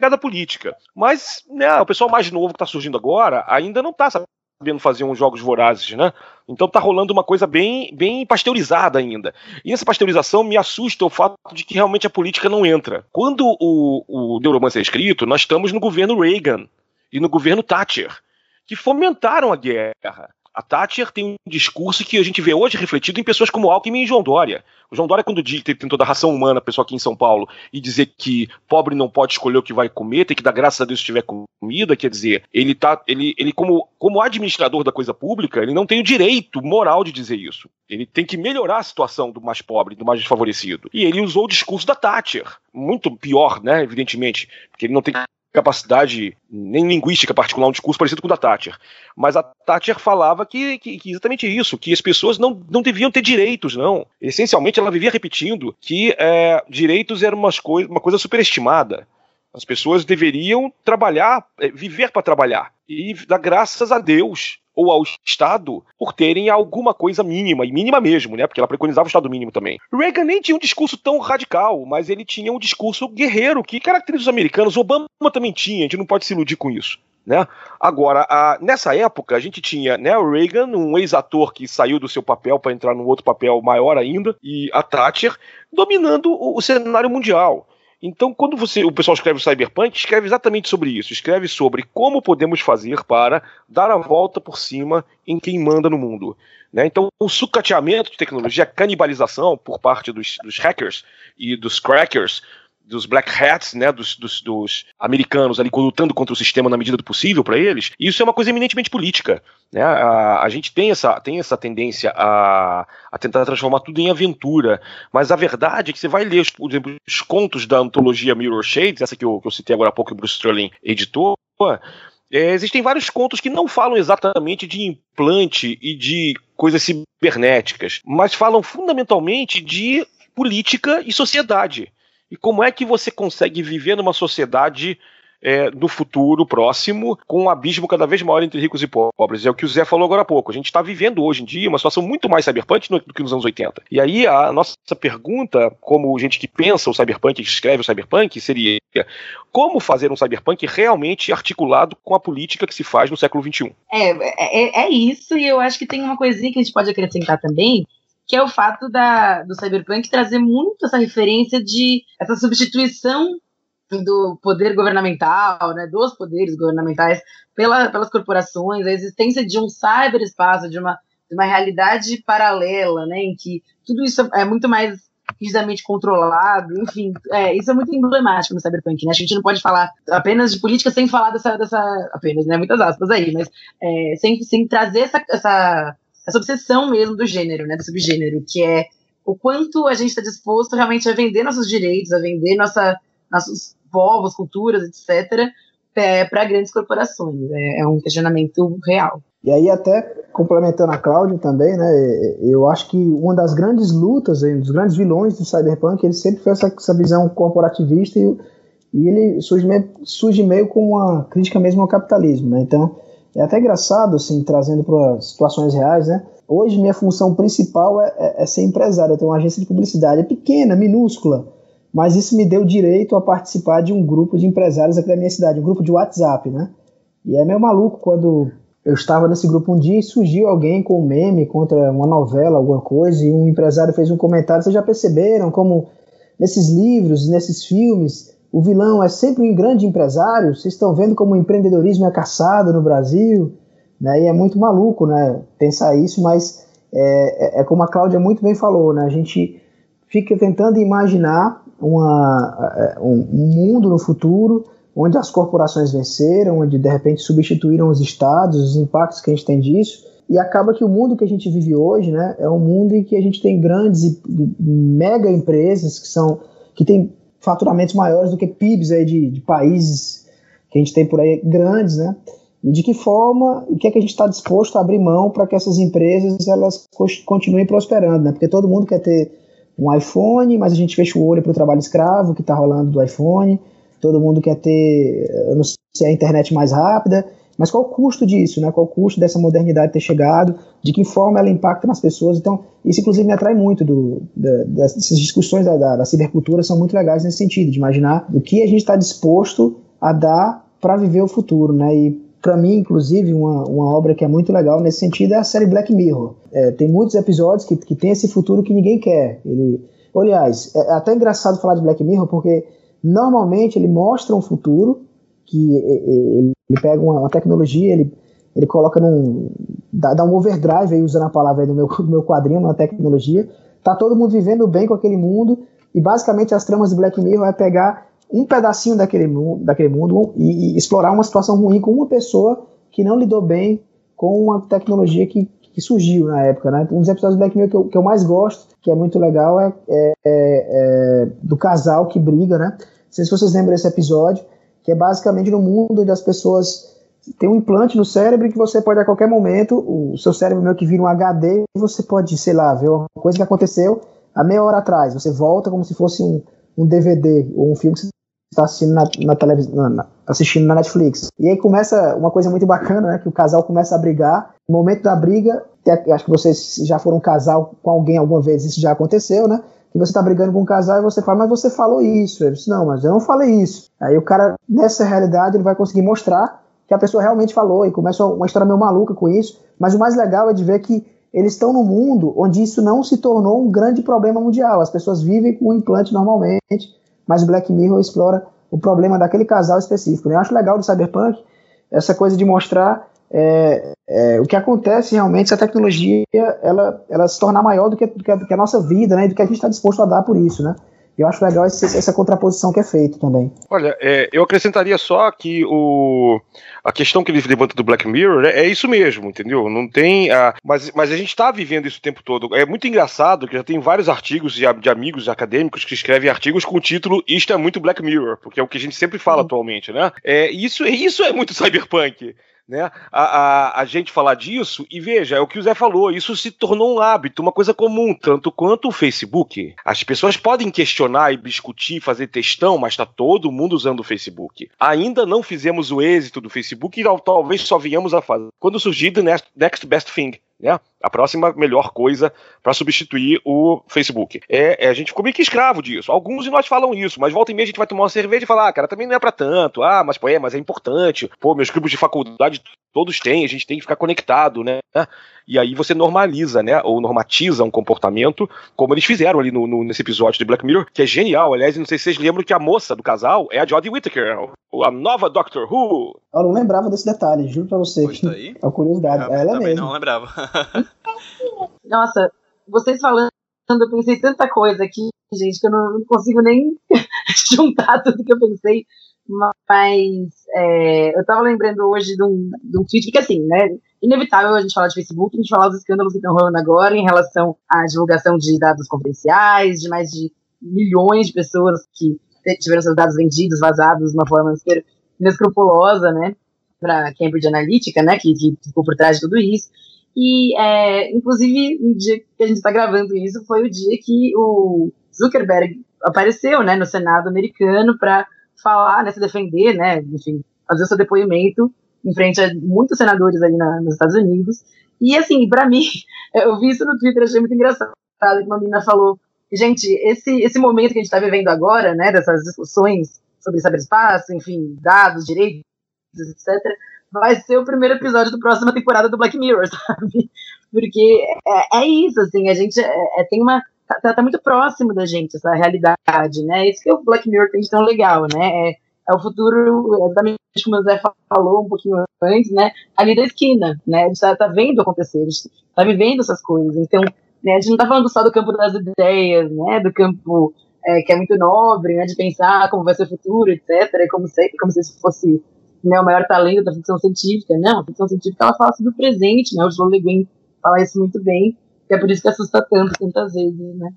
pegada política. Mas né, o pessoal mais novo que está surgindo agora ainda não está sabendo fazer uns jogos vorazes, né? Então tá rolando uma coisa bem, bem pasteurizada ainda. E essa pasteurização me assusta o fato de que realmente a política não entra. Quando o, o Neuromancer é escrito, nós estamos no governo Reagan e no governo Thatcher, que fomentaram a guerra. A Thatcher tem um discurso que a gente vê hoje refletido em pessoas como Alckmin e João Dória. O João Dória, quando tem toda a ração humana, pessoal aqui em São Paulo, e dizer que pobre não pode escolher o que vai comer, tem que dar graças a Deus se tiver comida, quer dizer, ele tá, ele, ele como, como administrador da coisa pública, ele não tem o direito moral de dizer isso. Ele tem que melhorar a situação do mais pobre, do mais desfavorecido. E ele usou o discurso da Thatcher. Muito pior, né, evidentemente, porque ele não tem capacidade nem linguística particular, um discurso parecido com o da Thatcher. Mas a Thatcher falava que, que, que, exatamente isso, que as pessoas não, não deviam ter direitos, não. Essencialmente, ela vivia repetindo que é, direitos eram umas coi uma coisa superestimada. As pessoas deveriam trabalhar, é, viver para trabalhar. E dar graças a Deus ou ao Estado por terem alguma coisa mínima, e mínima mesmo, né? Porque ela preconizava o Estado mínimo também. Reagan nem tinha um discurso tão radical, mas ele tinha um discurso guerreiro que caracteriza os americanos. Obama também tinha, a gente não pode se iludir com isso. Né? Agora, a, nessa época, a gente tinha né, o Reagan, um ex-ator que saiu do seu papel para entrar num outro papel maior ainda, e a Thatcher dominando o, o cenário mundial. Então, quando você, o pessoal escreve o Cyberpunk, escreve exatamente sobre isso. Escreve sobre como podemos fazer para dar a volta por cima em quem manda no mundo. Né? Então, o sucateamento de tecnologia, a canibalização por parte dos, dos hackers e dos crackers dos black hats, né, dos, dos, dos, americanos ali lutando contra o sistema na medida do possível para eles, isso é uma coisa eminentemente política. Né? A, a, gente tem essa, tem essa tendência a, a tentar transformar tudo em aventura, mas a verdade é que você vai ler, por exemplo, os contos da antologia Mirror Shades, essa que eu, que eu citei agora há pouco, que o Bruce Sterling editou, é, existem vários contos que não falam exatamente de implante e de coisas cibernéticas, mas falam fundamentalmente de política e sociedade. E como é que você consegue viver numa sociedade é, no futuro próximo, com um abismo cada vez maior entre ricos e pobres. É o que o Zé falou agora há pouco. A gente está vivendo hoje em dia uma situação muito mais cyberpunk do que nos anos 80. E aí a nossa pergunta, como gente que pensa o cyberpunk, que escreve o cyberpunk, seria como fazer um cyberpunk realmente articulado com a política que se faz no século XXI? É, é, é isso, e eu acho que tem uma coisinha que a gente pode acrescentar também, que é o fato da, do cyberpunk trazer muito essa referência de essa substituição do poder governamental, né, dos poderes governamentais pela, pelas corporações, a existência de um cyberespaço, de uma, de uma realidade paralela, né, em que tudo isso é muito mais rigidamente controlado, enfim, é, isso é muito emblemático no cyberpunk, né? A gente não pode falar apenas de política sem falar dessa, dessa apenas, né? Muitas aspas aí, mas é, sem, sem trazer essa, essa essa obsessão mesmo do gênero, né, do subgênero, que é o quanto a gente está disposto realmente a vender nossos direitos, a vender nossa, nossos povos, culturas, etc., é, para grandes corporações. É, é, um questionamento real. E aí, até complementando a Cláudia também, né, eu acho que uma das grandes lutas, um dos grandes vilões do cyberpunk, ele sempre foi essa, essa visão corporativista e, e ele surge meio, surge meio como uma crítica mesmo ao capitalismo. Né? Então, é até engraçado, assim, trazendo para situações reais, né? Hoje minha função principal é, é, é, ser empresário. Eu tenho uma agência de publicidade, é pequena, minúscula, mas isso me deu direito a participar de um grupo de empresários aqui da minha cidade, um grupo de WhatsApp, né? E é meio maluco quando eu estava nesse grupo um dia e surgiu alguém com um meme contra uma novela, alguma coisa, e um empresário fez um comentário. Vocês já perceberam como nesses livros, nesses filmes, o vilão é sempre um grande empresário. Vocês estão vendo como o empreendedorismo é caçado no Brasil, né? E é muito maluco, né? Pensar isso, mas é, é, é como a Cláudia muito bem falou, né? A gente fica tentando imaginar uma, é, um mundo no futuro onde as corporações venceram, onde de repente substituíram os estados, os impactos que a gente tem disso, e acaba que o mundo que a gente vive hoje, né, é um mundo em que a gente tem grandes e mega empresas que são que têm faturamentos maiores do que PIBs aí de, de países que a gente tem por aí grandes, né? E de que forma, o que é que a gente está disposto a abrir mão para que essas empresas elas continuem prosperando, né? Porque todo mundo quer ter um iPhone, mas a gente fecha o olho para o trabalho escravo que está rolando do iPhone. Todo mundo quer ter, eu não sei, a internet mais rápida. Mas qual o custo disso, né? Qual o custo dessa modernidade ter chegado? De que forma ela impacta nas pessoas? Então, isso inclusive me atrai muito do, da, dessas discussões da, da, da cibercultura são muito legais nesse sentido, de imaginar o que a gente está disposto a dar para viver o futuro, né? E para mim, inclusive, uma, uma obra que é muito legal nesse sentido é a série Black Mirror. É, tem muitos episódios que, que tem esse futuro que ninguém quer. Ele, aliás, é até engraçado falar de Black Mirror porque normalmente ele mostra um futuro que ele, pega uma, tecnologia, ele, ele coloca num. dá, dá um overdrive aí, usando a palavra aí do meu, do meu quadrinho, uma tecnologia. Tá todo mundo vivendo bem com aquele mundo. E basicamente as tramas de Black Mirror é pegar um pedacinho daquele mundo, daquele mundo e, e, explorar uma situação ruim com uma pessoa que não lidou bem com uma tecnologia que, que surgiu na época. Né? Um dos episódios do Black Mirror que eu, que eu mais gosto, que é muito legal, é, é, é, do casal que briga. Né? Não sei se vocês lembram desse episódio, que é basicamente no mundo onde as pessoas têm um implante no cérebro que você pode a qualquer momento, o seu cérebro meio que vira um HD e você pode, sei lá, ver uma coisa que aconteceu há meia hora atrás. Você volta como se fosse um, um DVD ou um filme que você está assistindo na, na televisão, assistindo na Netflix. E aí começa uma coisa muito bacana, né? Que o casal começa a brigar. No momento da briga, acho que vocês já foram casal com alguém alguma vez, isso já aconteceu, né? Que você está brigando com um casal e você fala, mas você falou isso. Ele disse, não, mas eu não falei isso. Aí o cara, nessa realidade, ele vai conseguir mostrar que a pessoa realmente falou e começa uma história meio maluca com isso. Mas o mais legal é de ver que eles estão num mundo onde isso não se tornou um grande problema mundial. As pessoas vivem com o implante normalmente, mas Black Mirror explora o problema daquele casal específico. Né? Eu acho legal do Cyberpunk essa coisa de mostrar é, é, o que acontece realmente se a tecnologia ela, ela se tornar maior do que, do que, a, do que a nossa vida, né? do que a gente está disposto a dar por isso. Né? Eu acho legal esse, essa contraposição que é feita também. Olha, é, eu acrescentaria só que o, a questão que ele levanta do Black Mirror né, é isso mesmo, entendeu? Não tem. A, mas, mas a gente está vivendo isso o tempo todo. É muito engraçado que já tem vários artigos de, de amigos acadêmicos que escrevem artigos com o título Isto é muito Black Mirror, porque é o que a gente sempre fala atualmente, né? É, isso, isso é muito cyberpunk né, a, a, a, gente falar disso, e veja, é o que o Zé falou, isso se tornou um hábito, uma coisa comum, tanto quanto o Facebook. As pessoas podem questionar e discutir, fazer textão, mas está todo mundo usando o Facebook. Ainda não fizemos o êxito do Facebook e talvez só venhamos a fazer quando surgir The Next Best Thing né? A próxima melhor coisa para substituir o Facebook. É, é, a gente ficou meio que escravo disso. Alguns de nós falam isso, mas volta e meia a gente vai tomar uma cerveja e falar, ah, cara, também não é para tanto. Ah, mas pô, é, mas é importante. Pô, meus grupos de faculdade todos têm, a gente tem que ficar conectado, né? E aí você normaliza, né? Ou normatiza um comportamento, como eles fizeram ali no, no, nesse episódio de Black Mirror, que é genial. Aliás, não sei se vocês lembram que a moça do casal é a Jodie Whittaker, a nova Doctor Who. Eu não lembrava desse detalhe, juro pra você. Poxa, aí? É uma curiosidade. Eu, ela também mesmo. não lembrava. Nossa, vocês falando, eu pensei tanta coisa aqui, gente, que eu não, consigo nem juntar tudo que eu pensei. Mas é, eu tava lembrando hoje de um, de um tweet, porque assim, né? Inevitável a gente falar de Facebook, a gente falar dos escândalos que estão rolando agora em relação à divulgação de dados confidenciais, de mais de milhões de pessoas que tiveram seus dados vendidos, vazados de uma forma inescrupulosa, né? Para Cambridge Analytica, né? Que, que ficou por trás de tudo isso. E, é, inclusive, o dia que a gente está gravando isso foi o dia que o Zuckerberg apareceu, né? No Senado americano para falar, né, se defender, né, enfim, fazer o seu depoimento em frente a muitos senadores ali na, nos Estados Unidos. E assim, para mim, eu vi isso no Twitter, achei muito engraçado, que uma menina falou, gente, esse, esse momento que a gente está vivendo agora, né, dessas discussões sobre cyberespaço, enfim, dados, direitos, etc., vai ser o primeiro episódio da próxima temporada do Black Mirror, sabe? Porque é, é isso, assim, a gente é, é, tem uma tá, tá, tá, muito próximo da gente, essa realidade, né? Isso que o Black Mirror tem de tão legal, né? É, é o futuro, exatamente como o Zé falou um pouquinho antes, né? Ali da esquina, né? A gente tá, tá vendo acontecer, a gente tá vivendo essas coisas. Então, né, a gente não tá falando só do campo das ideias, né? Do campo é, que é muito nobre, né, de pensar como vai ser o futuro, etc., como se, como se isso fosse né, o maior talento da ficção científica. Não, a ficção científica ela fala sobre o presente, né, o João Le Guin fala isso muito bem, é por isso que assusta tanto, tantas vezes, né?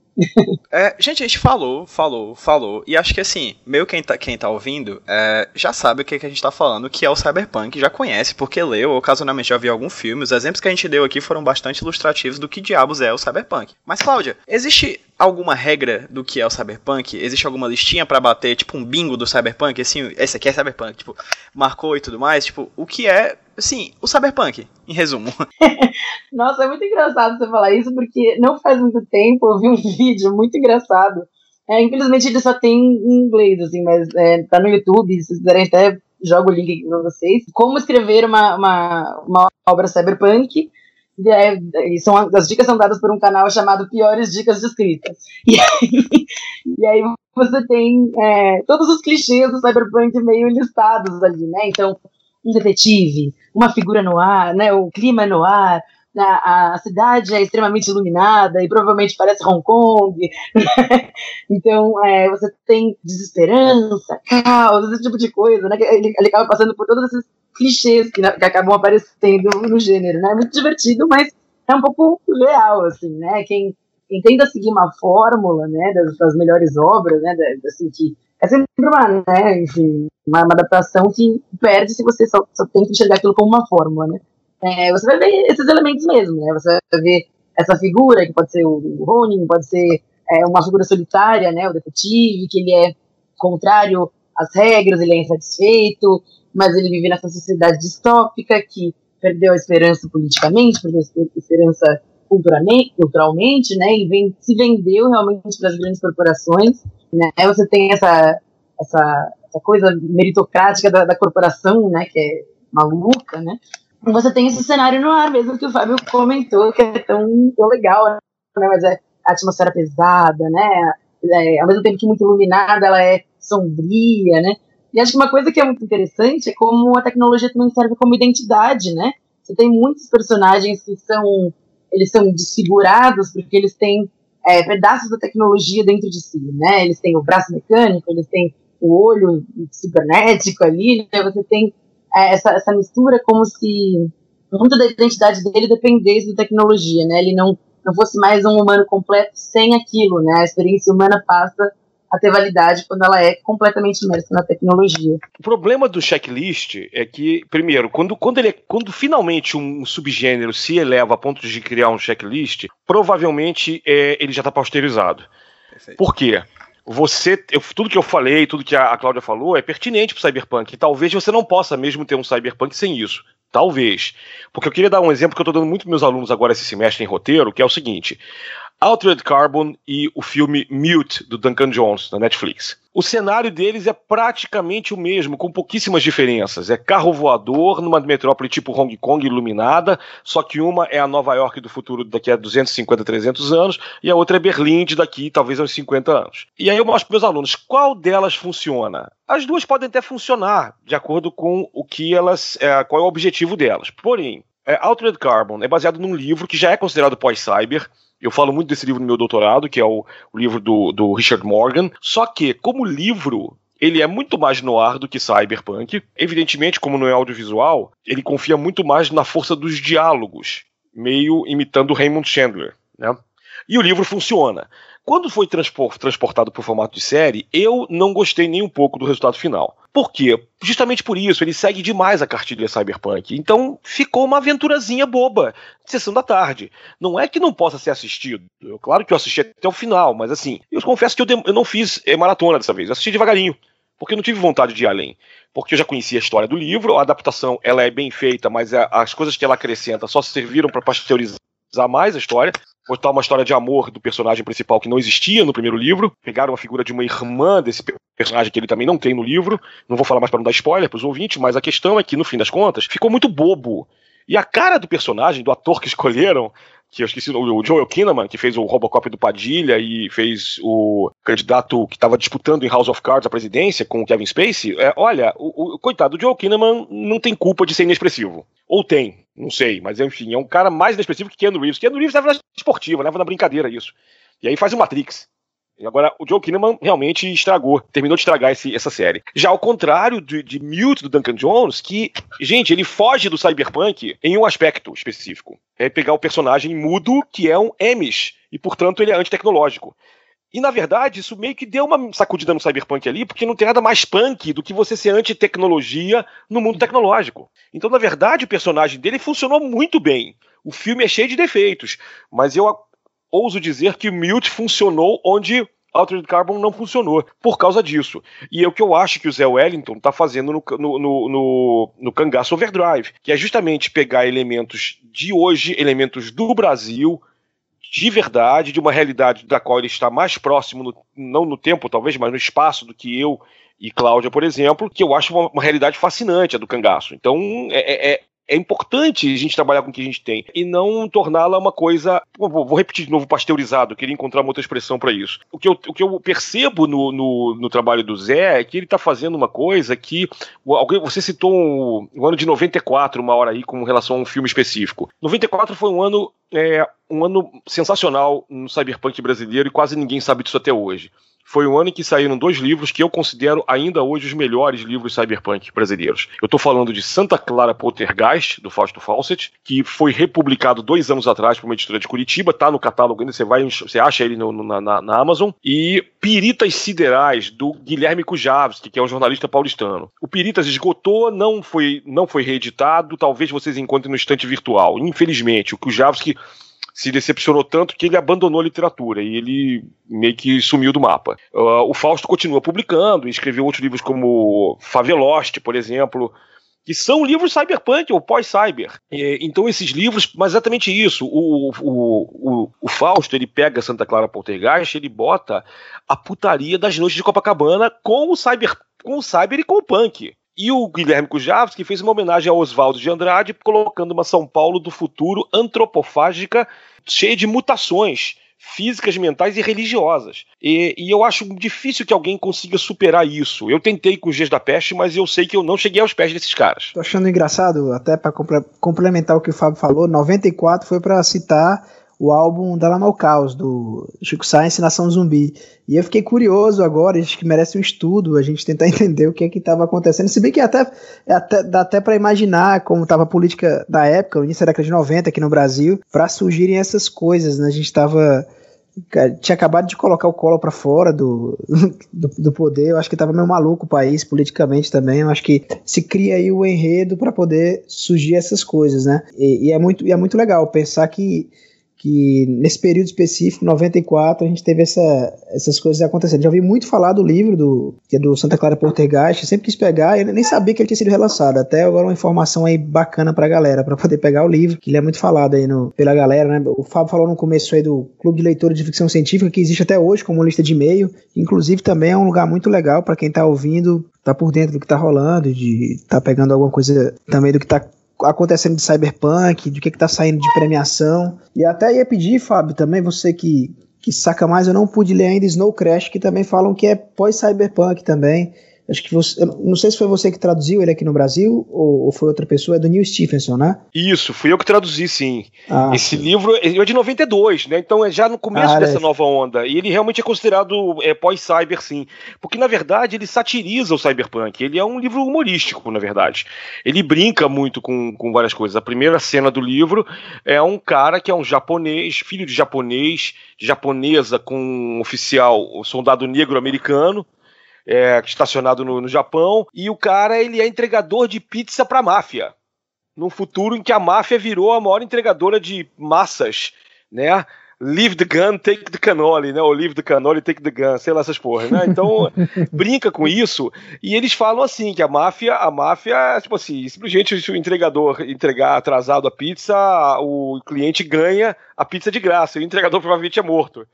é, gente, a gente falou, falou, falou. E acho que assim, meio quem tá, quem tá ouvindo é, já sabe o que, que a gente tá falando, que é o Cyberpunk, já conhece, porque leu, ocasionalmente já viu algum filme. Os exemplos que a gente deu aqui foram bastante ilustrativos do que diabos é o Cyberpunk. Mas, Cláudia, existe alguma regra do que é o Cyberpunk? Existe alguma listinha para bater, tipo um bingo do Cyberpunk? Assim, esse aqui é Cyberpunk, tipo, marcou e tudo mais? Tipo, o que é Sim, o Cyberpunk, em resumo. Nossa, é muito engraçado você falar isso, porque não faz muito tempo eu vi um vídeo muito engraçado. É, infelizmente ele só tem em inglês, assim, mas é, tá no YouTube, se vocês quiserem até jogo o link aqui pra vocês. Como escrever uma, uma, uma obra cyberpunk. E, é, e são, as dicas são dadas por um canal chamado Piores Dicas de Escrita. E aí, e aí você tem é, todos os clichês do cyberpunk meio listados ali, né? Então, um detetive, uma figura no ar, né, o clima no ar, a, a, cidade é extremamente iluminada e provavelmente parece Hong Kong. então, é, você tem desesperança, caos, esse tipo de coisa, né? Ele, ele acaba passando por todos esses clichês que, que, acabam aparecendo no gênero, né? É muito divertido, mas é um pouco real, assim, né? Quem, quem tenta seguir uma fórmula, né, das, das melhores obras, né, assim, que é sempre uma, né, enfim, uma, uma, adaptação que perde se você só, só tenta enxergar aquilo como uma fórmula, né? É, você vai ver esses elementos mesmo, né? Você vai ver essa figura, que pode ser o, o Ronin, pode ser é, uma figura solitária, né? O detetive, que ele é contrário às regras, ele é insatisfeito, mas ele vive nessa sociedade distópica que perdeu a esperança politicamente, perdeu a esperança culturalmente, né? Ele vem, se vendeu realmente para as grandes corporações né? Você tem essa, essa, essa coisa meritocrática da, da, corporação, né, que é maluca, né? Você tem esse cenário no ar mesmo que o Fábio comentou, que é tão, tão legal, né? Mas é a atmosfera pesada, né? É, ao mesmo tempo que muito iluminada, ela é sombria, né? E acho que uma coisa que é muito interessante é como a tecnologia também serve como identidade, né? Você tem muitos personagens que são eles são desfigurados porque eles têm é, pedaços da tecnologia dentro de si, né? Eles têm o braço mecânico, eles têm o olho cibernético ali, né? Você tem é, essa, essa mistura como se muito da identidade dele dependesse da tecnologia, né? Ele não, não fosse mais um humano completo sem aquilo, né? A experiência humana passa a ter validade quando ela é completamente imersa na tecnologia. O problema do checklist é que, primeiro, quando, quando, ele, é, quando finalmente um subgênero se eleva a ponto de criar um checklist, provavelmente é, ele já está pasteurizado. Perfeito. Por quê? Você, eu, tudo que eu falei, tudo que a, a Cláudia falou é pertinente para o cyberpunk. Talvez você não possa mesmo ter um cyberpunk sem isso. Talvez. Porque eu queria dar um exemplo que eu estou dando muito para meus alunos agora esse semestre em roteiro, que é o seguinte: Altered Carbon e o filme Mute, do Duncan Jones, da Netflix. O cenário deles é praticamente o mesmo, com pouquíssimas diferenças. É carro voador numa metrópole tipo Hong Kong iluminada, só que uma é a Nova York do futuro daqui a 250, 300 anos, e a outra é Berlim de daqui talvez a uns 50 anos. E aí eu mostro para meus alunos qual delas funciona. As duas podem até funcionar, de acordo com o que elas, é, qual é o objetivo delas. Porém, é, Altered Carbon é baseado num livro que já é considerado pós-cyber, eu falo muito desse livro no meu doutorado, que é o, o livro do, do Richard Morgan. Só que, como livro, ele é muito mais no ar do que cyberpunk. Evidentemente, como não é audiovisual, ele confia muito mais na força dos diálogos, meio imitando Raymond Chandler, né? E o livro funciona. Quando foi transportado para o formato de série, eu não gostei nem um pouco do resultado final. Por quê? Justamente por isso, ele segue demais a cartilha Cyberpunk. Então ficou uma aventurazinha boba, sessão da tarde. Não é que não possa ser assistido. Eu, claro que eu assisti até o final, mas assim, eu confesso que eu, eu não fiz é, maratona dessa vez. Eu assisti devagarinho porque eu não tive vontade de ir além. Porque eu já conhecia a história do livro, a adaptação ela é bem feita, mas é, as coisas que ela acrescenta só serviram para pasteurizar mais a história botar uma história de amor do personagem principal que não existia no primeiro livro. Pegaram a figura de uma irmã desse personagem que ele também não tem no livro. Não vou falar mais para não dar spoiler para os ouvintes, mas a questão é que, no fim das contas, ficou muito bobo. E a cara do personagem, do ator que escolheram, que eu esqueci, o Joel Kinnaman, que fez o Robocop do Padilha e fez o candidato que estava disputando em House of Cards a presidência com o Kevin Spacey, é, olha, o, o coitado, o Joel Kinnaman não tem culpa de ser inexpressivo. Ou tem, não sei, mas enfim, é um cara mais inexpressivo que Keanu Reeves. Keanu Reeves leva na esportiva, leva na brincadeira isso. E aí faz o Matrix. Agora, o Joe Kinnaman realmente estragou, terminou de estragar esse, essa série. Já ao contrário de, de Mute do Duncan Jones, que, gente, ele foge do cyberpunk em um aspecto específico. É pegar o personagem mudo, que é um Emish, e portanto ele é antitecnológico. E na verdade, isso meio que deu uma sacudida no cyberpunk ali, porque não tem nada mais punk do que você ser anti-tecnologia no mundo tecnológico. Então, na verdade, o personagem dele funcionou muito bem. O filme é cheio de defeitos, mas eu ouso dizer que o Mute funcionou onde Altered Carbon não funcionou por causa disso. E é o que eu acho que o Zé Wellington está fazendo no, no, no, no, no Cangaço Overdrive, que é justamente pegar elementos de hoje, elementos do Brasil, de verdade, de uma realidade da qual ele está mais próximo, no, não no tempo talvez, mas no espaço do que eu e Cláudia, por exemplo, que eu acho uma, uma realidade fascinante a do cangaço. Então é, é, é importante a gente trabalhar com o que a gente tem e não torná-la uma coisa. Vou repetir de novo, pasteurizado, queria encontrar uma outra expressão para isso. O que eu, o que eu percebo no, no, no, trabalho do Zé é que ele está fazendo uma coisa que. Alguém, você citou o um, um ano de 94, uma hora aí, com relação a um filme específico. 94 foi um ano. É, um ano sensacional no cyberpunk brasileiro e quase ninguém sabe disso até hoje foi o ano em que saíram dois livros que eu considero ainda hoje os melhores livros cyberpunk brasileiros. Eu estou falando de Santa Clara Poltergeist, do Fausto Fawcett, que foi republicado dois anos atrás por uma editora de Curitiba, tá no catálogo ainda, você vai, você acha ele no, na, na, na, Amazon, e Piritas Siderais, do Guilherme Kujavski, que é um jornalista paulistano. O Piritas esgotou, não foi, não foi reeditado, talvez vocês encontrem no estante virtual. Infelizmente, o Kujavski se decepcionou tanto que ele abandonou a literatura e ele meio que sumiu do mapa. Uh, o Fausto continua publicando, escreveu outros livros como Faveloste, por exemplo, que são livros cyberpunk ou pós-cyber. Então esses livros, mas exatamente isso, o, o, o, o, Fausto ele pega Santa Clara Poltergeist, ele bota a putaria das noites de Copacabana com o cyber, com o cyber e com o punk. E o Guilherme Kujavski fez uma homenagem ao Oswaldo de Andrade, colocando uma São Paulo do futuro antropofágica, cheia de mutações físicas, mentais e religiosas. E, e, eu acho difícil que alguém consiga superar isso. Eu tentei com os Dias da Peste, mas eu sei que eu não cheguei aos pés desses caras. Tô achando engraçado, até para complementar o que o Fábio falou, 94 foi para citar o álbum da Lama ao Caos, do Chico Science Nação Zumbi. E eu fiquei curioso agora, acho que merece um estudo, a gente tentar entender o que é que estava acontecendo. Se bem que até, até dá até para imaginar como estava a política da época, no início da década de 90 aqui no Brasil, para surgirem essas coisas. Né? A gente estava tinha acabado de colocar o colo para fora do, do, do, poder. Eu acho que estava meio maluco o país politicamente também. Eu acho que se cria aí o enredo para poder surgir essas coisas, né? E, e, é muito, e é muito legal pensar que que nesse período específico, 94, a gente teve essa, essas coisas acontecendo. Já ouvi muito falar do livro do, que é do Santa Clara Portergeist, sempre quis pegar, eu nem sabia que ele tinha sido relançado. Até agora uma informação aí bacana pra galera, para poder pegar o livro, que ele é muito falado aí no, pela galera, né? O Fábio falou no começo aí do Clube de Leitores de Ficção Científica, que existe até hoje como lista de e-mail. Inclusive também é um lugar muito legal para quem tá ouvindo, tá por dentro do que tá rolando, de tá pegando alguma coisa também do que tá acontecendo de Cyberpunk, de que, que tá saindo de premiação. E até ia pedir, Fábio, também, você que, que saca mais, eu não pude ler ainda Snow Crash, que também falam que é pós-Cyberpunk também. Acho que você. não sei se foi você que traduziu ele aqui no Brasil ou, ou, foi outra pessoa, é do Neil Stephenson, né? Isso, fui eu que traduzi, sim. Ah, Esse sim. livro é de 92, né? Então é já no começo ah, dessa é. nova onda. E ele realmente é considerado é, pós-cyber, sim. Porque, na verdade, ele satiriza o cyberpunk. Ele é um livro humorístico, na verdade. Ele brinca muito com, com várias coisas. A primeira cena do livro é um cara que é um japonês, filho de japonês, de japonesa com um oficial, um soldado negro americano é, estacionado no, no Japão, e o cara ele é entregador de pizza para a máfia. Num futuro em que a máfia virou a maior entregadora de massas, né? Leave the gun, take the cannoli, né? Ou leave the cannoli, take the gun, sei lá essas porras, né? Então, brinca com isso. E eles falam assim, que a máfia, a máfia, tipo assim, simplesmente se o entregador entregar atrasado a pizza, o cliente ganha a pizza de graça, e o entregador provavelmente é morto.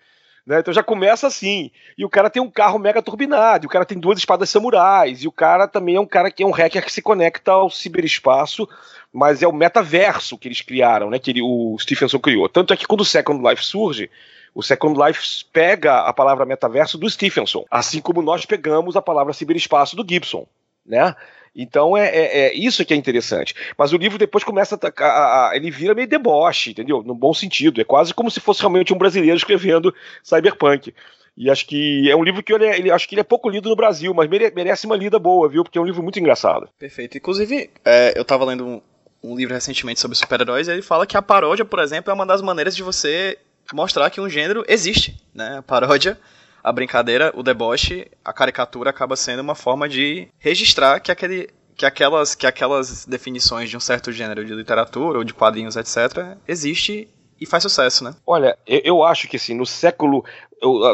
Né? Então já começa assim. E o cara tem um carro mega turbinado, e o cara tem duas espadas samurais, e o cara também é um cara que é um hacker que se conecta ao ciberespaço, mas é o metaverso que eles criaram, né? Que ele, o Stephenson criou. Tanto é que quando o Second Life surge, o Second Life pega a palavra metaverso do Stephenson, assim como nós pegamos a palavra ciberespaço do Gibson. Né? Então é, é, é, isso que é interessante. Mas o livro depois começa a, a, a, ele vira meio deboche, entendeu? No bom sentido. É quase como se fosse realmente um brasileiro escrevendo cyberpunk. E acho que é um livro que ele, ele acho que ele é pouco lido no Brasil, mas mere, merece uma lida boa, viu? Porque é um livro muito engraçado. Perfeito. Inclusive, é, eu tava lendo um, um livro recentemente sobre super-heróis e ele fala que a paródia, por exemplo, é uma das maneiras de você mostrar que um gênero existe, né? A paródia a brincadeira, o deboche, a caricatura acaba sendo uma forma de registrar que aquele que aquelas, que aquelas definições de um certo gênero de literatura ou de quadrinhos, etc., existe e faz sucesso, né? Olha, eu, eu acho que assim, no século.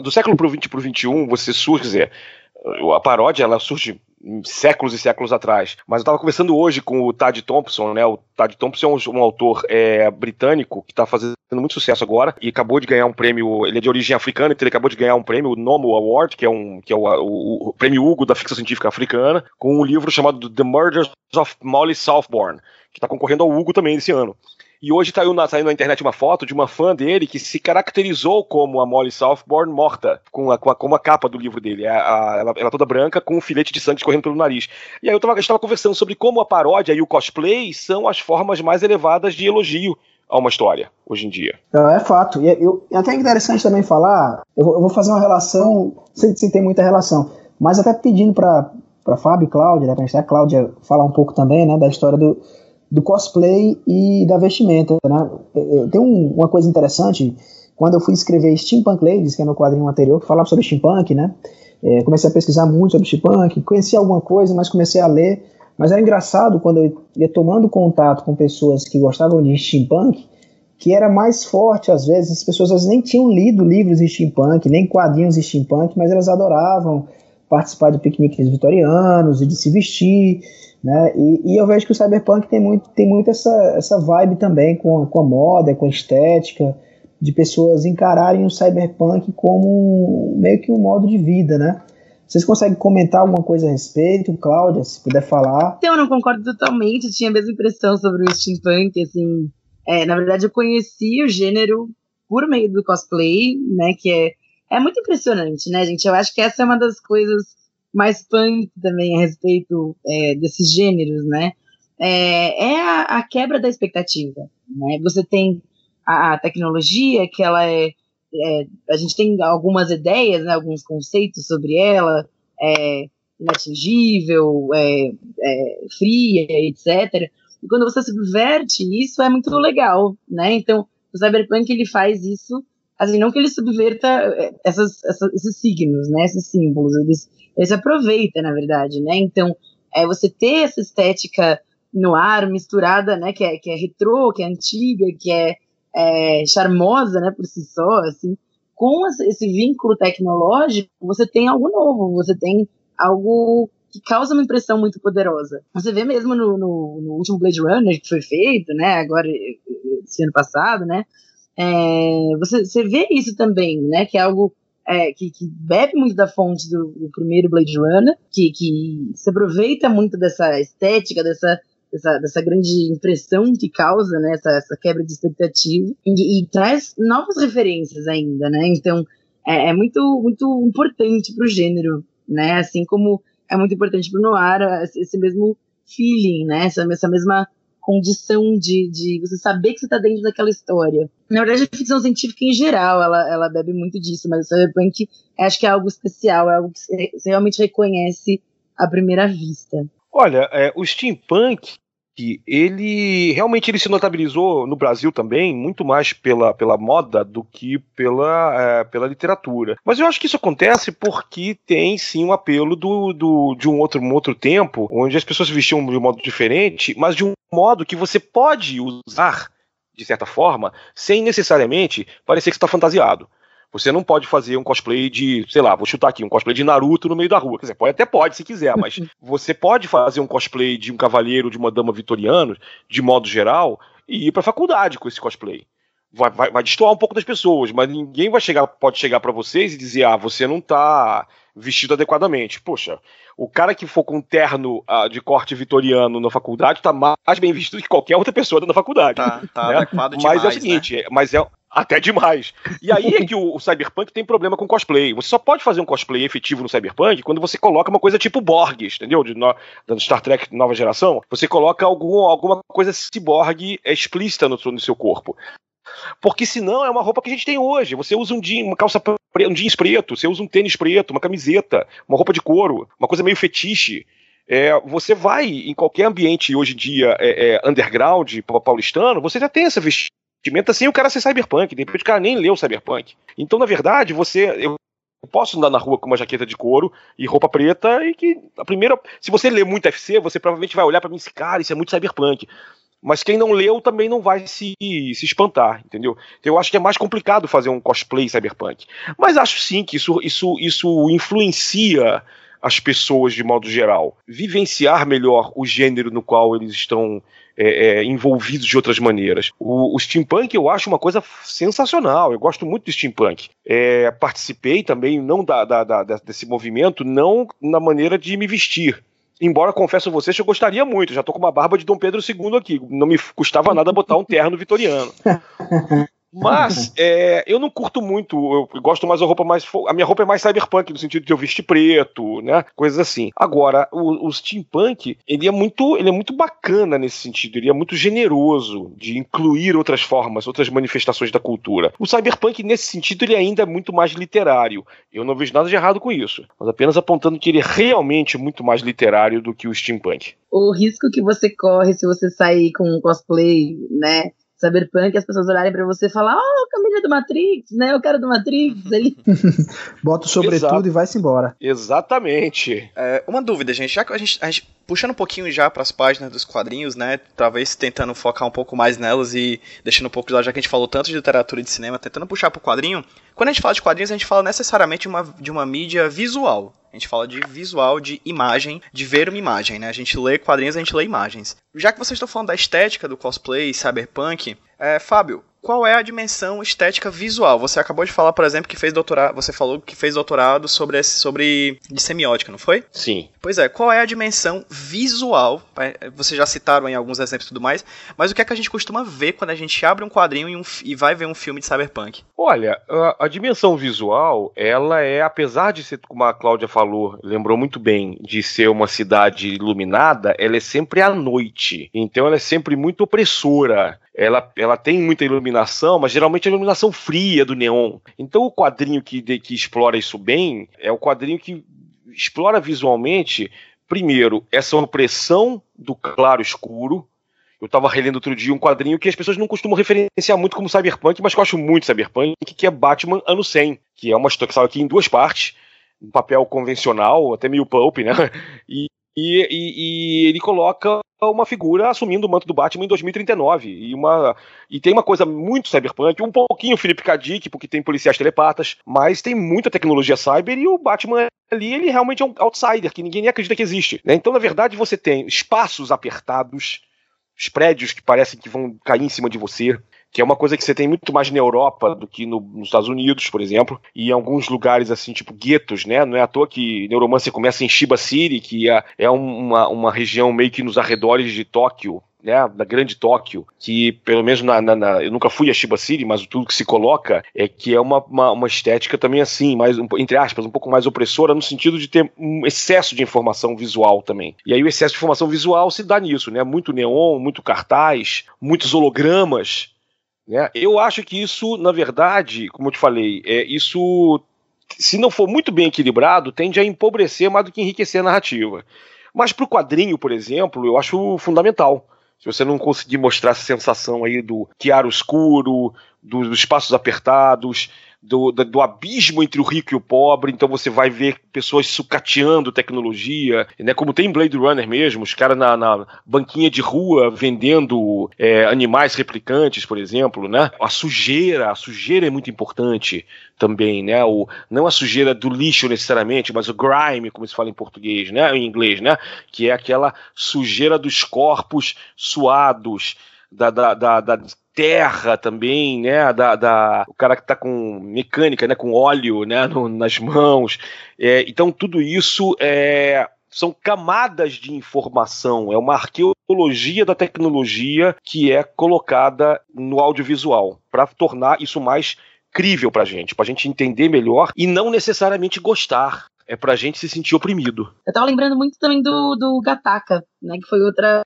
Do século pro 20 pro 21, você surge. A paródia ela surge séculos e séculos atrás. Mas eu estava conversando hoje com o Tad Thompson, né? O Tad Thompson é um, um autor é, britânico que está fazendo muito sucesso agora e acabou de ganhar um prêmio. Ele é de origem africana, então ele acabou de ganhar um prêmio, o Nomo Award, que é, um, que é o, o, o prêmio Hugo da ficção científica africana, com um livro chamado The Murders of Molly Southbourne, que está concorrendo ao Hugo também esse ano. E hoje saiu na, saiu na internet uma foto de uma fã dele que se caracterizou como a Molly Southbourne morta, com a, com a, com a capa do livro dele. A, a, ela, ela toda branca, com um filete de sangue escorrendo pelo nariz. E aí eu estava conversando sobre como a paródia e o cosplay são as formas mais elevadas de elogio a uma história hoje em dia. É, é fato. E eu, é até interessante também falar, eu, eu vou fazer uma relação, sem, ter muita relação, mas até pedindo para Fábio e Cláudia, né, para a Cláudia falar um pouco também né, da história do do cosplay e da vestimenta. Né? Tem um, uma coisa interessante, quando eu fui escrever Steampunk Ladies, que é meu quadrinho anterior, que falava sobre steampunk, né? É, comecei a pesquisar muito sobre steampunk, conheci alguma coisa, mas comecei a ler. Mas era engraçado quando eu ia tomando contato com pessoas que gostavam de steampunk, que era mais forte às vezes, as pessoas vezes nem tinham lido livros de steampunk, nem quadrinhos de steampunk, mas elas adoravam participar de piqueniques vitorianos e de se vestir. Né? E, e, eu vejo que o cyberpunk tem muito, tem muito essa, essa vibe também com com a moda, com a estética, de pessoas encararem o cyberpunk como meio que um modo de vida, né? Vocês conseguem comentar alguma coisa a respeito, Cláudia, se puder falar? Eu não concordo totalmente, eu tinha a mesma impressão sobre o steampunk, assim, é, na verdade eu conheci o gênero por meio do cosplay, né, que é, é muito impressionante, né, gente? Eu acho que essa é uma das coisas mais punk também a respeito é, desses gêneros, né? É, é a, a, quebra da expectativa, né? Você tem a, a tecnologia que ela é, é, a gente tem algumas ideias, né, alguns conceitos sobre ela, é inatingível, é, é, fria, etc. E quando você subverte isso, é muito legal, né? Então, o cyberpunk ele faz isso assim, não que ele subverta é, essas, essas, esses signos, né, esses símbolos, eles, eles aproveita, na verdade, né, então, é você ter essa estética no ar, misturada, né, que é, que é retrô, que é antiga, que é, é charmosa, né, por si só, assim, com esse vínculo tecnológico, você tem algo novo, você tem algo que causa uma impressão muito poderosa. Você vê mesmo no, no, no último Blade Runner que foi feito, né, agora, esse ano passado, né, é, você, você vê isso também, né? Que é algo é, que, que, bebe muito da fonte do, do, primeiro Blade Runner, que, que se aproveita muito dessa estética, dessa, dessa, dessa grande impressão que causa, né? Essa, essa quebra de expectativa e, e, traz novas referências ainda, né? Então é, é muito, muito importante para o gênero, né? Assim como é muito importante para o noir esse mesmo feeling, né? Essa, essa mesma condição de, de você saber que você está dentro daquela história. Na verdade, a ficção científica em geral, ela, ela bebe muito disso, mas o cyberpunk acho que é algo especial, é algo que você realmente reconhece à primeira vista. Olha, é, o steampunk que ele realmente ele se notabilizou no Brasil também muito mais pela, pela moda do que pela, é, pela literatura. Mas eu acho que isso acontece porque tem sim um apelo do, do, de um outro, um outro tempo, onde as pessoas se vestiam de um modo diferente, mas de um modo que você pode usar de certa forma, sem necessariamente parecer que está fantasiado. Você não pode fazer um cosplay de, sei lá, vou chutar aqui, um cosplay de Naruto no meio da rua. Quer dizer, pode, até pode se quiser, mas você pode fazer um cosplay de um cavaleiro, de uma dama vitoriana, de modo geral, e ir pra faculdade com esse cosplay. vai, vai, vai destoar um pouco das pessoas, mas ninguém vai chegar, pode chegar para vocês e dizer, ah, você não tá vestido adequadamente. Poxa, o cara que for com um terno uh, de corte vitoriano na faculdade tá mais bem vestido que qualquer outra pessoa da faculdade. Tá, tá né? adequado demais, Mas é o seguinte, né? mas é até demais. E aí é que o, o, Cyberpunk tem problema com cosplay. Você só pode fazer um cosplay efetivo no Cyberpunk quando você coloca uma coisa tipo Borgs, entendeu? De no, da Star Trek nova geração. Você coloca algum, alguma coisa cyborg explícita no, no seu corpo. Porque senão é uma roupa que a gente tem hoje. Você usa um jeans, uma calça um jeans preto, você usa um tênis preto, uma camiseta, uma roupa de couro, uma coisa meio fetiche. É, você vai em qualquer ambiente hoje em dia é, é, underground, paulistano, você já tem essa vestimenta sem o cara ser cyberpunk. De repente o cara nem leu cyberpunk. Então, na verdade, você. Eu posso andar na rua com uma jaqueta de couro e roupa preta e que a primeira. Se você lê muito FC, você provavelmente vai olhar para mim e cara, isso é muito cyberpunk. Mas quem não leu também não vai se, se espantar, entendeu? Então eu acho que é mais complicado fazer um cosplay cyberpunk. Mas acho sim que isso, isso, isso influencia as pessoas de modo geral. Vivenciar melhor o gênero no qual eles estão é, é, envolvidos de outras maneiras. O, o, steampunk eu acho uma coisa sensacional, eu gosto muito do steampunk. É, participei também, não da, da, da, desse movimento, não na maneira de me vestir. Embora confesso a vocês eu gostaria muito, já tô com uma barba de Dom Pedro II aqui, não me custava nada botar um terno vitoriano. Mas é, eu não curto muito, eu gosto mais da roupa mais. A minha roupa é mais cyberpunk, no sentido de eu vestir preto, né? Coisas assim. Agora, o, o steampunk, ele é muito, ele é muito bacana nesse sentido, ele é muito generoso de incluir outras formas, outras manifestações da cultura. O cyberpunk, nesse sentido, ele ainda é muito mais literário. Eu não vejo nada de errado com isso, mas apenas apontando que ele é realmente muito mais literário do que o steampunk. O risco que você corre se você sair com um cosplay, né? Cyberpunk, as pessoas olharem para você e falar, oh, Camila do Matrix, né? Eu quero do Matrix ali. Bota o sobretudo e vai-se embora. Exatamente. É, uma dúvida, gente. Já que a gente, a gente puxando um pouquinho já para as páginas dos quadrinhos, né? Talvez tentando focar um pouco mais nelas e deixando um pouco de lado, já que a gente falou tanto de literatura e de cinema, tentando puxar pro quadrinho. Quando a gente fala de quadrinhos, a gente fala necessariamente de uma, de uma mídia visual. A gente fala de visual, de imagem, de ver uma imagem, né? A gente lê quadrinhos, a gente lê imagens. Já que vocês estão falando da estética do cosplay, cyberpunk, é, Fábio, qual é a dimensão estética visual? Você acabou de falar, por exemplo, que fez doutorado, você falou que fez doutorado sobre sobre de semiótica, não foi? Sim. Pois é, qual é a dimensão visual? Vocês já citaram em alguns exemplos e tudo mais, mas o que é que a gente costuma ver quando a gente abre um quadrinho e, um, e vai ver um filme de cyberpunk? Olha, a, a, dimensão visual, ela é, apesar de ser, como a Cláudia falou, lembrou muito bem, de ser uma cidade iluminada, ela é sempre à noite. Então ela é sempre muito opressora ela, ela tem muita iluminação, mas geralmente é a iluminação fria do neon. Então o quadrinho que, de, que explora isso bem é o quadrinho que explora visualmente, primeiro, essa opressão do claro escuro. Eu estava relendo outro dia um quadrinho que as pessoas não costumam referenciar muito como cyberpunk, mas que eu acho muito cyberpunk, que é Batman Ano 100, que é uma história que saiu aqui em duas partes, um papel convencional, até meio pulp, né? E, e, e, ele coloca uma figura assumindo o manto do Batman em 2039. E, uma, e tem uma coisa muito cyberpunk, um pouquinho Philip K. Dick, porque tem policiais telepatas, mas tem muita tecnologia cyber e o Batman ali, ele realmente é um outsider, que ninguém nem acredita que existe. Né? Então, na verdade, você tem espaços apertados, os prédios que parecem que vão cair em cima de você, que é uma coisa que você tem muito mais na Europa do que no, nos Estados Unidos, por exemplo, e em alguns lugares assim, tipo guetos, né? Não é à toa que Neuromancer começa em Shiba City, que é, é uma, uma região meio que nos arredores de Tóquio, né, da grande Tóquio, que pelo menos na, na, na, eu nunca fui a Shiba City, mas tudo que se coloca é que é uma, uma, uma estética também assim, mais entre aspas, um pouco mais opressora no sentido de ter um excesso de informação visual também. E aí o excesso de informação visual se dá nisso, né? Muito neon, muito cartaz, muitos hologramas, né? Eu acho que isso, na verdade, como eu te falei, é, isso, se não for muito bem equilibrado, tende a empobrecer mais do que enriquecer a narrativa. Mas para o quadrinho, por exemplo, eu acho fundamental. Se você não conseguir mostrar essa sensação aí do chiaro escuro, dos espaços apertados, do, do, abismo entre o rico e o pobre, então você vai ver pessoas sucateando tecnologia, né? Como tem em Blade Runner mesmo, os caras na, na, banquinha de rua vendendo é, animais replicantes, por exemplo, né? A sujeira, a sujeira é muito importante também, né? O, não a sujeira do lixo necessariamente, mas o grime, como se fala em português, né? Em inglês, né? Que é aquela sujeira dos corpos suados, da, da, da, da terra também, né? Da, da, o cara que tá com mecânica, né? Com óleo, né? No, nas mãos. É, então, tudo isso é, são camadas de informação, é uma arqueologia da tecnologia que é colocada no audiovisual para tornar isso mais crível para gente, para a gente entender melhor e não necessariamente gostar. É pra gente se sentir oprimido. Eu tava lembrando muito também do, do Gataka, né? Que foi outra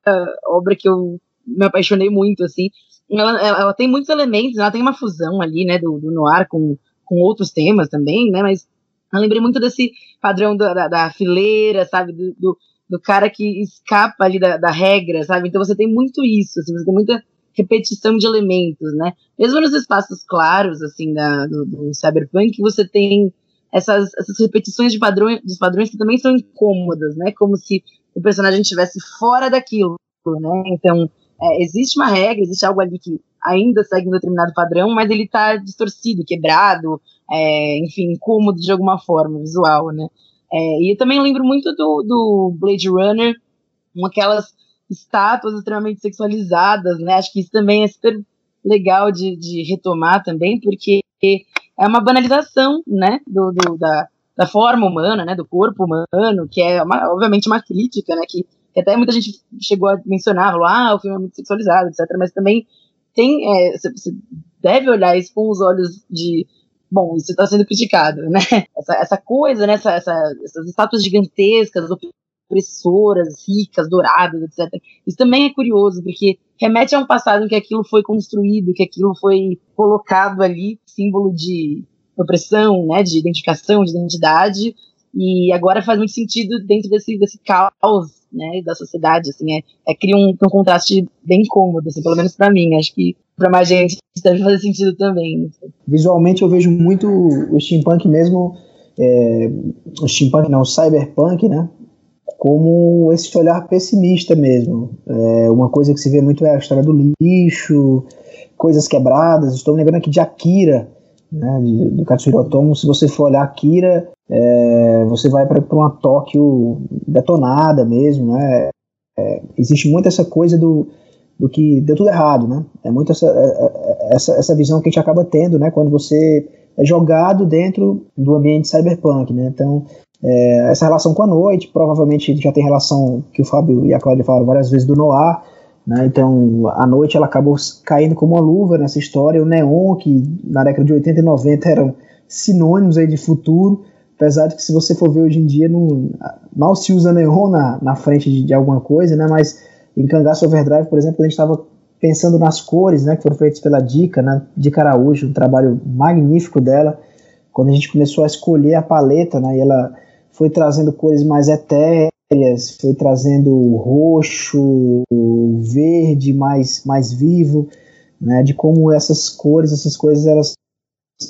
obra que eu me apaixonei muito, assim. Ela, ela tem muitos elementos, ela tem uma fusão ali, né, do, do noir com, com outros temas também, né? Mas eu lembrei muito desse padrão da, da, da fileira, sabe? Do, do, do, cara que escapa ali da, da regra, sabe? Então você tem muito isso, assim, você tem muita repetição de elementos, né? Mesmo nos espaços claros, assim, da, do, do cyberpunk, você tem essas, essas repetições de padrões, dos padrões que também são incômodas, né? Como se o personagem estivesse fora daquilo, né? Então, é, existe uma regra, existe algo ali que ainda segue um determinado padrão, mas ele está distorcido, quebrado, é, enfim, incômodo de alguma forma, visual, né? É, e eu também lembro muito do, do Blade Runner, com aquelas estátuas extremamente sexualizadas, né? Acho que isso também é super legal de, de retomar também, porque é uma banalização, né, do, do, da, da forma humana, né, do corpo humano, que é uma, obviamente uma crítica, né, que, que, até muita gente chegou a mencionar, falou, ah, o filme é muito sexualizado, etc, mas também tem, é, você deve olhar isso com os olhos de, bom, isso está sendo criticado, né, essa, essa coisa, né, essa, essa, essas estátuas gigantescas, opressoras, ricas, douradas, etc. Isso também é curioso, porque remete a um passado em que aquilo foi construído, que aquilo foi colocado ali, símbolo de opressão, né, de identificação, de identidade, e agora faz muito sentido dentro desse, desse caos, né, da sociedade, assim, é, é cria um, um contraste bem cômodo, assim, pelo menos para mim, acho que para mais gente deve fazer sentido também. Visualmente eu vejo muito o steampunk mesmo, é, o steampunk não, o cyberpunk, né, como esse olhar pessimista mesmo. É, uma coisa que se vê muito é a história do lixo, coisas quebradas. Estou me lembrando aqui de Akira, né, de, do Katsuhiro Otomo. Se você for olhar Akira, é, você vai para uma Tóquio detonada mesmo. Né? É, existe muito essa coisa do, do que deu tudo errado. Né? É muito essa, é, é, essa, essa visão que a gente acaba tendo né, quando você é jogado dentro do ambiente cyberpunk. Né? Então, é, essa relação com a noite, provavelmente já tem relação que o Fábio e a Cláudia falaram várias vezes do Noir, né? então a noite ela acabou caindo como uma luva nessa história, o neon, que na década de 80 e 90 eram sinônimos aí de futuro, apesar de que se você for ver hoje em dia, não, mal se usa neon na, na frente de, de alguma coisa, né? mas em Cangaço Overdrive, por exemplo, a gente estava pensando nas cores né, que foram feitas pela Dica, né, Dica Araújo, um trabalho magnífico dela, quando a gente começou a escolher a paleta, né, e ela foi trazendo cores mais etéreas, foi trazendo roxo, verde mais, mais vivo, né, de como essas cores, essas coisas, elas,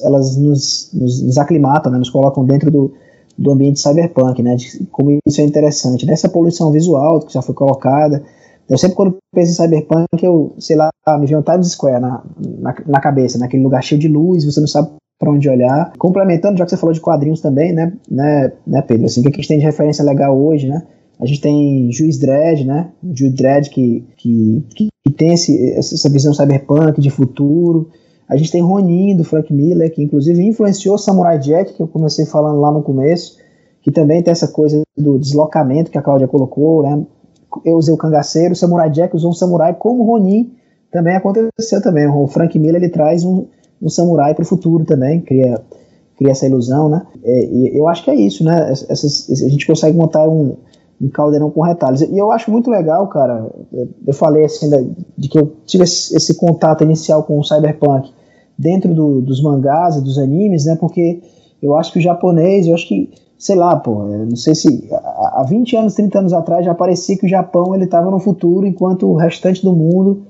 elas nos, nos, nos aclimatam, né, nos colocam dentro do, do ambiente cyberpunk, né, de como isso é interessante. Nessa poluição visual que já foi colocada, eu sempre quando penso em cyberpunk, eu, sei lá, me vem um Times Square na, na, na cabeça, naquele lugar cheio de luz, você não sabe para onde olhar. Complementando, já que você falou de quadrinhos também, né, né, né Pedro? Assim, o que a gente tem de referência legal hoje, né? A gente tem Juiz Dredd, né? Juiz Dredd que, que, que tem esse, essa visão cyberpunk de futuro. A gente tem Ronin, do Frank Miller, que inclusive influenciou Samurai Jack, que eu comecei falando lá no começo, que também tem essa coisa do deslocamento que a Cláudia colocou, né? Eu usei o cangaceiro, o Samurai Jack usou um samurai como Ronin, também aconteceu também. O Frank Miller, ele traz um, um samurai para o futuro também, cria, cria essa ilusão, né? É, e eu acho que é isso, né? Essas, a gente consegue montar um, um caldeirão com retalhos. E eu acho muito legal, cara. Eu falei assim, de que eu tive esse, esse contato inicial com o cyberpunk dentro do, dos mangás e dos animes, né? Porque eu acho que o japonês, eu acho que, sei lá, pô, não sei se há 20 anos, 30 anos atrás já parecia que o Japão ele estava no futuro enquanto o restante do mundo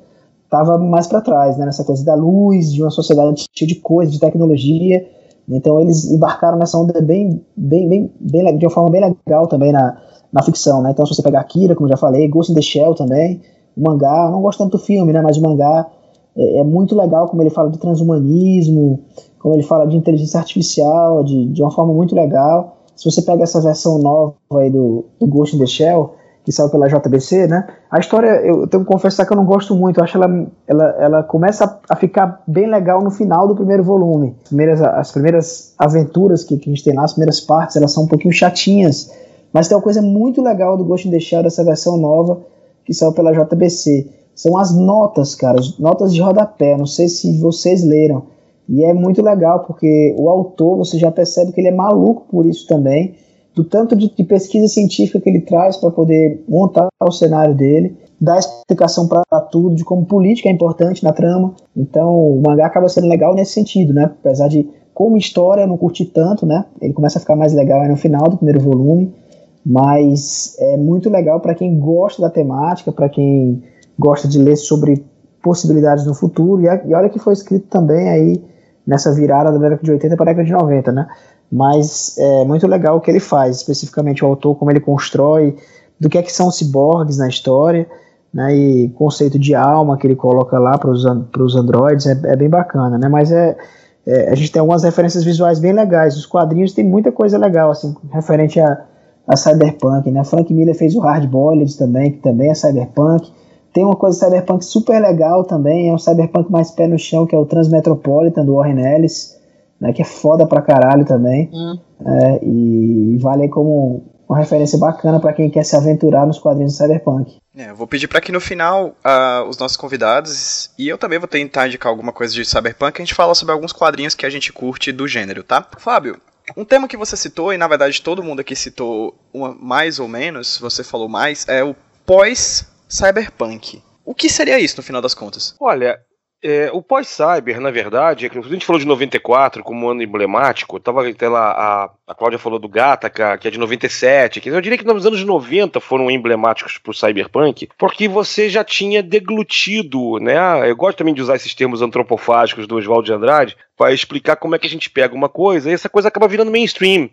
estava mais para trás, né, nessa coisa da luz, de uma sociedade cheia de coisas, de tecnologia. Então eles embarcaram nessa onda bem, bem, bem, bem de uma forma bem legal também na, na ficção, né? Então se você pegar Akira, como já falei, Ghost in the Shell também, o mangá, não gosto tanto do filme, né? Mas o mangá é, é, muito legal como ele fala de transhumanismo, como ele fala de inteligência artificial, de, de uma forma muito legal. Se você pega essa versão nova aí do, do Ghost in the Shell, que saiu pela JBC, né? A história, eu tenho que confessar que eu não gosto muito, eu acho ela, ela, ela começa a ficar bem legal no final do primeiro volume. As primeiras, as primeiras aventuras que, que a gente tem lá, as primeiras partes, elas são um pouquinho chatinhas, mas tem uma coisa muito legal do Ghost in the Shell, dessa versão nova, que saiu pela JBC. São as notas, cara, notas de rodapé, não sei se vocês leram. E é muito legal, porque o autor, você já percebe que ele é maluco por isso também, do tanto de, de pesquisa científica que ele traz para poder montar o cenário dele, dar explicação para tudo, de como política é importante na trama. Então o mangá acaba sendo legal nesse sentido, né? Apesar de, como história, eu não curti tanto, né? Ele começa a ficar mais legal no final do primeiro volume, mas é muito legal para quem gosta da temática, para quem gosta de ler sobre possibilidades no futuro. E, a, e olha que foi escrito também aí nessa virada da década de 80 para a década de 90, né? Mas é muito legal o que ele faz, especificamente o autor, como ele constrói, do que é que são ciborgues na história, né, e conceito de alma que ele coloca lá para os androides, é, é, bem bacana, né, mas é, é, a gente tem algumas referências visuais bem legais, os quadrinhos tem muita coisa legal, assim, referente a, a cyberpunk, né, Frank Miller fez o Hard Boiled também, que também é cyberpunk, tem uma coisa cyberpunk super legal também, é um cyberpunk mais pé no chão, que é o Transmetropolitan, do Warren Ellis, né, que é foda pra caralho também. Hum. É, e vale como uma referência bacana para quem quer se aventurar nos quadrinhos de Cyberpunk. É, eu vou pedir para que no final uh, os nossos convidados e eu também vou tentar indicar alguma coisa de Cyberpunk, a gente fala sobre alguns quadrinhos que a gente curte do gênero, tá? Fábio, um tema que você citou, e na verdade todo mundo aqui citou uma, mais ou menos, você falou mais, é o pós-cyberpunk. O que seria isso no final das contas? Olha, é, o pós-cyber, na verdade, é que a gente falou de 94 como um ano emblemático, tava até lá, a, a Cláudia falou do Gattaca, que é de 97, que eu diria que nos anos 90 foram emblemáticos para o cyberpunk, porque você já tinha deglutido, né? Eu gosto também de usar esses termos antropofágicos do Oswald de Andrade para explicar como é que a gente pega uma coisa e essa coisa acaba virando mainstream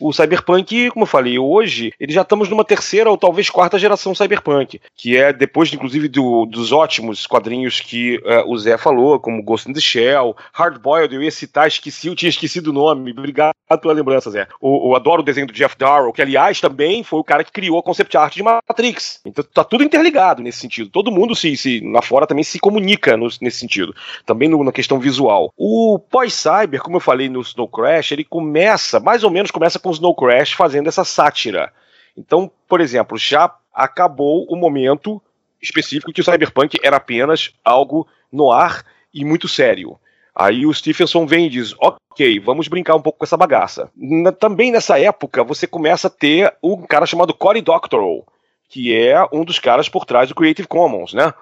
o Cyberpunk, como eu falei, hoje, ele já estamos numa terceira ou talvez quarta geração Cyberpunk, que é depois, inclusive, do, dos ótimos quadrinhos que uh, o Zé falou, como Ghost in the Shell, Hard Boiled, eu ia citar, esqueci, eu tinha esquecido o nome, obrigado pela lembrança, Zé. O, adoro o desenho do Jeff Darrow, que aliás também foi o cara que criou a concept art de Matrix. Então tá tudo interligado nesse sentido. Todo mundo se, se lá fora também se comunica no, nesse sentido. Também no, na questão visual. O pós-cyber, como eu falei no Snow Crash, ele começa, mais ou menos começa com com Snow Crash fazendo essa sátira. Então, por exemplo, já acabou o momento específico que o Cyberpunk era apenas algo no ar e muito sério. Aí o Stephenson vem e diz: Ok, vamos brincar um pouco com essa bagaça. Na, também nessa época, você começa a ter um cara chamado Cory Doctorow, que é um dos caras por trás do Creative Commons, né?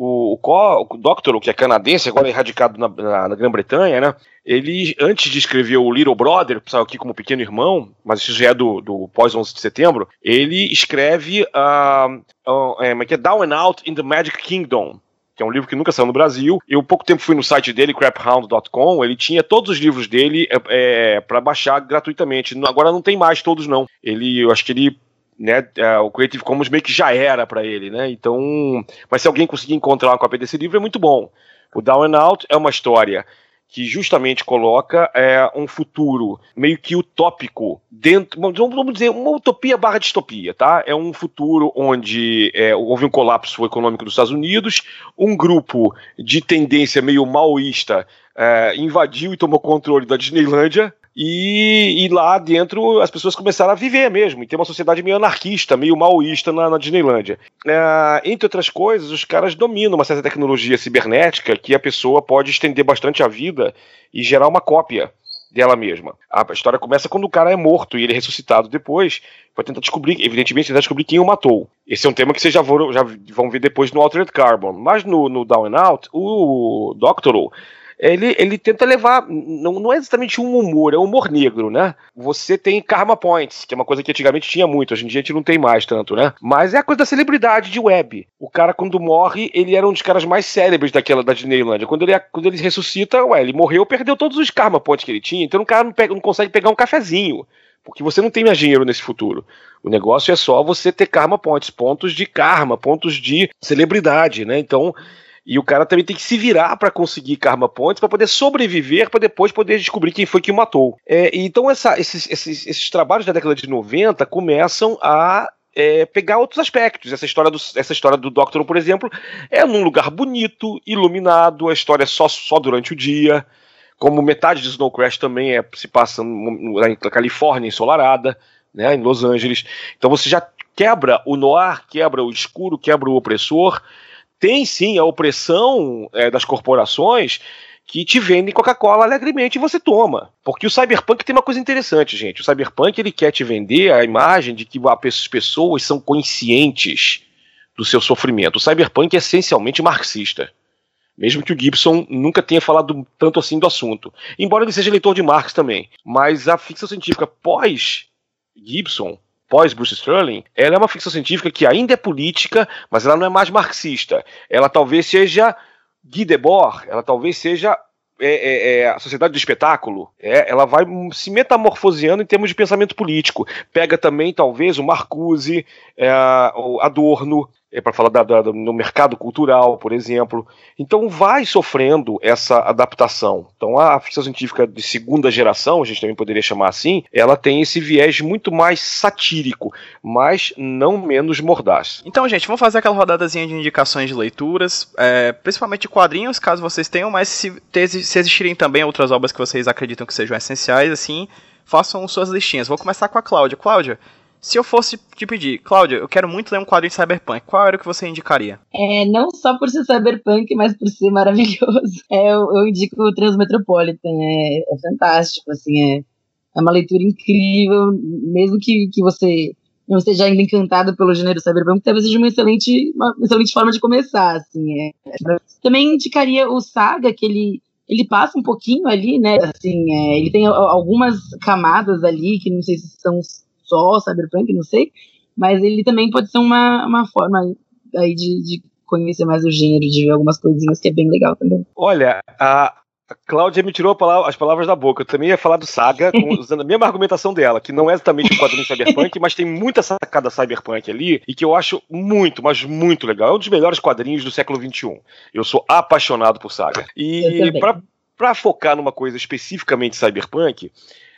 O, o, o Doctor, que é canadense, agora é radicado na, na, na Grã-Bretanha, né? Ele, antes de escrever o Little Brother, que saiu aqui como Pequeno Irmão, mas isso já é do, do pós-11 de setembro, ele escreve uh, uh, é, é, é Down and Out in the Magic Kingdom, que é um livro que nunca saiu no Brasil. Eu pouco tempo fui no site dele, craphound.com, ele tinha todos os livros dele é, é para baixar gratuitamente. Agora não tem mais todos não. Ele, eu acho que ele né, uh, o Creative Commons meio que já era para ele, né? Então, mas se alguém conseguir encontrar uma cópia desse livro é muito bom. O Down and Out é uma história que justamente coloca é, um futuro meio que utópico dentro, vamos dizer, uma utopia barra distopia, tá? É um futuro onde é, houve um colapso econômico dos Estados Unidos, um grupo de tendência meio maoísta é, invadiu e tomou controle da Disneylândia, e, e, lá dentro as pessoas começaram a viver mesmo, e ter uma sociedade meio anarquista, meio maoísta na, na Disneylândia. É, entre outras coisas, os caras dominam uma certa tecnologia cibernética que a pessoa pode estender bastante a vida e gerar uma cópia dela mesma. A história começa quando o cara é morto e ele é ressuscitado depois para tentar descobrir, evidentemente, tentar descobrir quem o matou. Esse é um tema que vocês já vão, já vão ver depois no Altered Carbon. Mas no, no Down and Out, o Doctoral ele, ele tenta levar. Não, não é exatamente um humor, é um humor negro, né? Você tem Karma Points, que é uma coisa que antigamente tinha muito, hoje em dia a gente não tem mais tanto, né? Mas é a coisa da celebridade de web. O cara, quando morre, ele era um dos caras mais célebres daquela da Disneylandia. Quando ele, quando ele ressuscita, ué, ele morreu, perdeu todos os Karma Points que ele tinha, então o cara não, pega, não consegue pegar um cafezinho porque você não tem mais dinheiro nesse futuro. O negócio é só você ter karma points, pontos de karma, pontos de celebridade, né? Então, e o cara também tem que se virar para conseguir Karma Points para poder sobreviver, para depois poder descobrir quem foi que matou. É, então essa, esses, esses, esses, trabalhos da década de 90 começam a é, pegar outros aspectos. Essa história, do, essa história do Doctor, por exemplo, é num lugar bonito, iluminado, a história é só, só durante o dia. Como metade de Snow Crash também é, se passa na Califórnia ensolarada, né, em Los Angeles. Então você já quebra o noir, quebra o escuro, quebra o opressor. Tem sim a opressão é, das corporações que te vendem Coca-Cola alegremente e você toma. Porque o Cyberpunk tem uma coisa interessante, gente. O Cyberpunk ele quer te vender a imagem de que as pessoas são conscientes do seu sofrimento. O Cyberpunk é essencialmente marxista. Mesmo que o Gibson nunca tenha falado tanto assim do assunto. Embora ele seja leitor de Marx também. Mas a ficção científica pós-Gibson, pós-Bruce Sterling, ela é uma ficção científica que ainda é política, mas ela não é mais marxista. Ela talvez seja Guy Debord, ela talvez seja é, é, é, a sociedade do espetáculo, é, ela vai se metamorfoseando em termos de pensamento político. Pega também, talvez, o Marcuse, é, o Adorno, é para falar da, da, no mercado cultural, por exemplo. Então vai sofrendo essa adaptação. Então a ficção científica de segunda geração, a gente também poderia chamar assim, ela tem esse viés muito mais satírico, mas não menos mordaz. Então, gente, vamos fazer aquela rodadazinha de indicações de leituras, é, principalmente de quadrinhos, caso vocês tenham, mas se, se existirem também outras obras que vocês acreditam que sejam essenciais, assim, façam suas listinhas. Vou começar com a Cláudia. Cláudia, se eu fosse te pedir, Cláudia, eu quero muito ler um quadrinho de Cyberpunk, qual era o que você indicaria? É, não só por ser Cyberpunk, mas por ser maravilhoso. É, eu, eu indico o Transmetropolitan, é, é fantástico, assim, é, é uma leitura incrível, mesmo que, que você não esteja ainda encantado pelo gênero cyberpunk, talvez seja uma excelente, uma excelente forma de começar, assim. É. Também indicaria o Saga, que ele, ele passa um pouquinho ali, né, assim, é, ele tem algumas camadas ali, que não sei se são só cyberpunk, não sei, mas ele também pode ser uma, uma forma aí de, de conhecer mais o gênero, de ver algumas coisinhas que é bem legal também. Olha, a, a Cláudia me tirou as palavras da boca. Eu também ia falar do Saga, usando a mesma argumentação dela, que não é exatamente um quadrinho cyberpunk, mas tem muita sacada cyberpunk ali, e que eu acho muito, mas muito legal. É um dos melhores quadrinhos do século XXI. Eu sou apaixonado por Saga. E para focar numa coisa especificamente cyberpunk,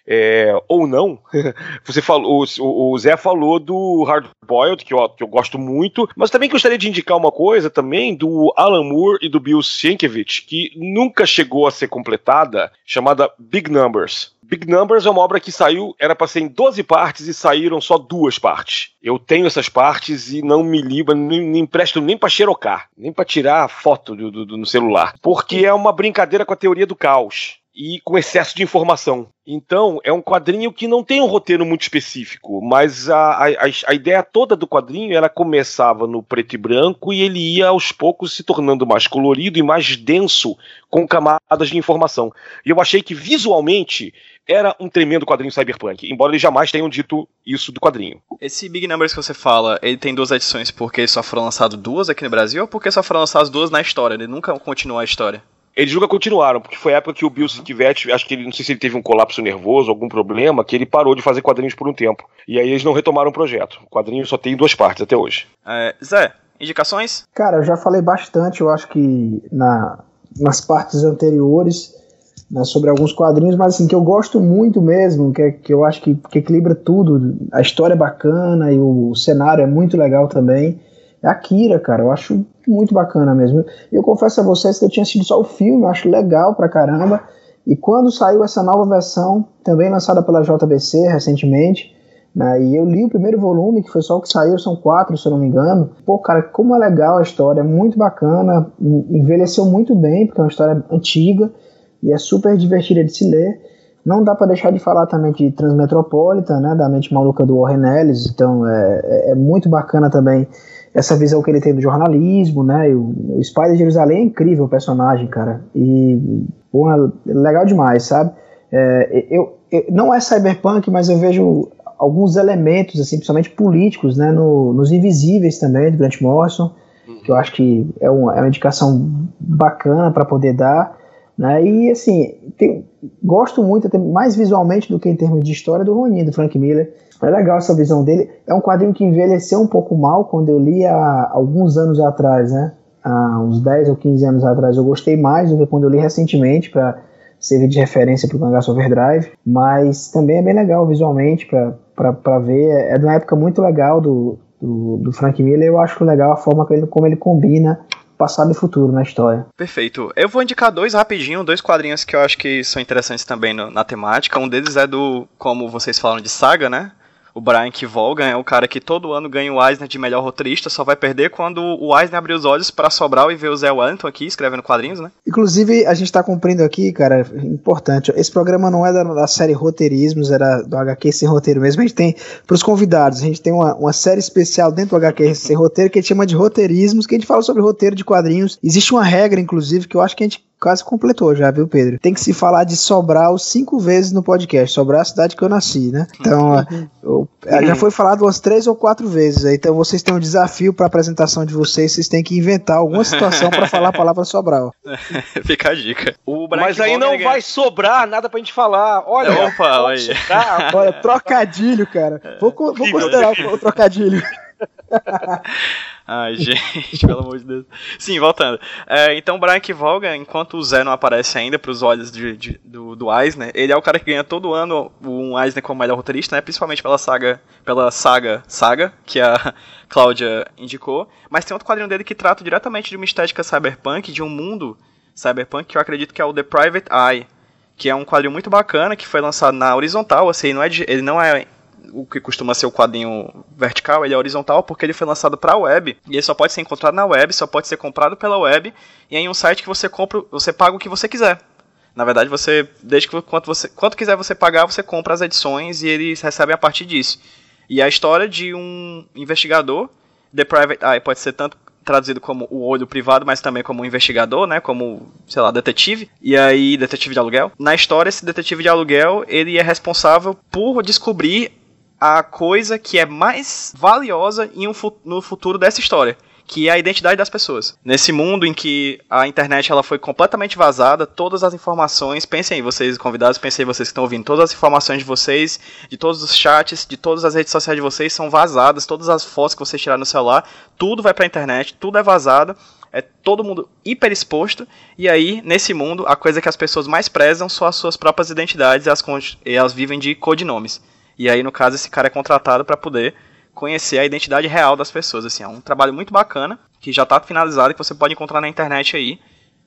é, ou não. Você falou, o, o, Zé falou do Hard Boiled, que eu, que eu gosto muito, mas também gostaria de indicar uma coisa também do Alan Moore e do Bill Sienkiewicz, que nunca chegou a ser completada, chamada Big Numbers. Big Numbers é uma obra que saiu, era para ser em 12 partes e saíram só duas partes. Eu tenho essas partes e não me livro, nem, nem empresto nem para xerocar, nem para tirar foto do, do, do, no celular. Porque é uma brincadeira com a teoria do caos e com excesso de informação. Então, é um quadrinho que não tem um roteiro muito específico, mas a, a, a, ideia toda do quadrinho ela começava no preto e branco e ele ia aos poucos se tornando mais colorido e mais denso com camadas de informação. E eu achei que visualmente era um tremendo quadrinho cyberpunk, embora eles jamais tenham dito isso do quadrinho. Esse Big Numbers que você fala, ele tem duas edições porque só foram lançadas duas aqui no Brasil ou porque só foram lançadas duas na história? Ele nunca continuou a história? Eles nunca continuaram, porque foi a época que o Bill Sienkiewicz, acho que ele, não sei se ele teve um colapso nervoso, algum problema, que ele parou de fazer quadrinhos por um tempo. E aí eles não retomaram o projeto. O quadrinho só tem duas partes até hoje. É, Zé, indicações? Cara, eu já falei bastante, eu acho que na, nas partes anteriores, né, sobre alguns quadrinhos, mas assim, que eu gosto muito mesmo, que, é, que eu acho que, que equilibra tudo. A história é bacana e o, o cenário é muito legal também é a Kira, cara. Eu acho muito bacana mesmo. E eu confesso a vocês que eu tinha assistido só o filme, eu acho legal pra caramba. E quando saiu essa nova versão, também lançada pela JBC recentemente, né, e eu li o primeiro volume, que foi só o que saiu, são quatro, se eu não me engano. Pô, cara, como é legal a história, é muito bacana, envelheceu muito bem, porque é uma história antiga e é super divertida de se ler. Não dá para deixar de falar também de Transmetropolitan, né, da mente maluca do Warren Ellis, então é, é, é muito bacana também essa visão que ele tem do jornalismo, né? o, o Spider Jerusalém é incrível o personagem, cara. E, porra, legal demais, sabe? É, eu, eu, não é cyberpunk, mas eu vejo alguns elementos, assim, principalmente políticos, né? No, nos Invisíveis também, do Grant Morrison, que eu acho que é uma, é uma indicação bacana para poder dar. Né? E assim, tem, gosto muito, até mais visualmente do que em termos de história, do Ronin, do Frank Miller é legal essa visão dele. É um quadrinho que envelheceu um pouco mal quando eu li há alguns anos atrás, né? Há uns 10 ou 15 anos atrás. Eu gostei mais do que quando eu li recentemente para servir de referência para o Cangaço Overdrive. Mas também é bem legal visualmente para ver. É de uma época muito legal do, do, do Frank Miller, eu acho legal a forma ele, como ele combina passado e futuro na história. Perfeito. Eu vou indicar dois rapidinho, dois quadrinhos que eu acho que são interessantes também no, na temática. Um deles é do, como vocês falam de saga, né? O Brian Kevolgan é o cara que todo ano ganha o Eisner de melhor roteirista, só vai perder quando o Eisner abrir os olhos para Sobral e ver o Zé Wellington aqui escrevendo quadrinhos, né? Inclusive, a gente tá cumprindo aqui, cara, importante. Esse programa não é da, da série Roteirismos, era do HQ Sem Roteiro mesmo. A gente tem, pros convidados, a gente tem uma, uma série especial dentro do HQ Sem Roteiro que a gente chama de Roteirismos, que a gente fala sobre roteiro de quadrinhos. Existe uma regra, inclusive, que eu acho que a gente quase completou já, viu, Pedro? Tem que se falar de Sobral cinco vezes no podcast. Sobral é a cidade que eu nasci, né? Então, uhum. eu, já foi falado umas três ou quatro vezes. Então, vocês têm um desafio para a apresentação de vocês. Vocês têm que inventar alguma situação para falar a palavra Sobral. Fica a dica. Mas aí não vai sobrar nada pra gente falar. Olha, Opa, olha. olha, trocadilho, cara. Vou, vou considerar o trocadilho. Ai, gente, pelo amor de Deus. Sim, voltando. É, então, Brian Kevolga, enquanto o Zé não aparece ainda para os olhos de, de, do, do Eisner, ele é o cara que ganha todo ano um Eisner como melhor roteirista, né? Principalmente pela saga, pela saga Saga, que a Cláudia indicou. Mas tem outro quadrinho dele que trata diretamente de uma estética cyberpunk, de um mundo cyberpunk, que eu acredito que é o The Private Eye, que é um quadrinho muito bacana, que foi lançado na horizontal, assim, não é de, ele não é o que costuma ser o quadrinho vertical, ele é horizontal porque ele foi lançado para a web e ele só pode ser encontrado na web, só pode ser comprado pela web e é em um site que você compra, você paga o que você quiser. Na verdade, você desde que quanto você quanto quiser você pagar, você compra as edições e eles recebem a partir disso. E a história de um investigador, The Private Eye pode ser tanto traduzido como o olho privado, mas também como investigador, né, como, sei lá, detetive, e aí detetive de aluguel. Na história, esse detetive de aluguel, ele é responsável por descobrir a coisa que é mais valiosa um, no futuro dessa história, que é a identidade das pessoas. Nesse mundo em que a internet ela foi completamente vazada, todas as informações, pensem aí, vocês convidados, pensem aí, vocês que estão ouvindo, todas as informações de vocês, de todos os chats, de todas as redes sociais de vocês são vazadas, todas as fotos que vocês tiraram no celular, tudo vai para a internet, tudo é vazado, é todo mundo hiper exposto, e aí, nesse mundo, a coisa que as pessoas mais prezam são as suas próprias identidades, e elas, e elas vivem de codinomes. E aí, no caso, esse cara é contratado para poder conhecer a identidade real das pessoas. Assim, é um trabalho muito bacana, que já está finalizado, que você pode encontrar na internet aí,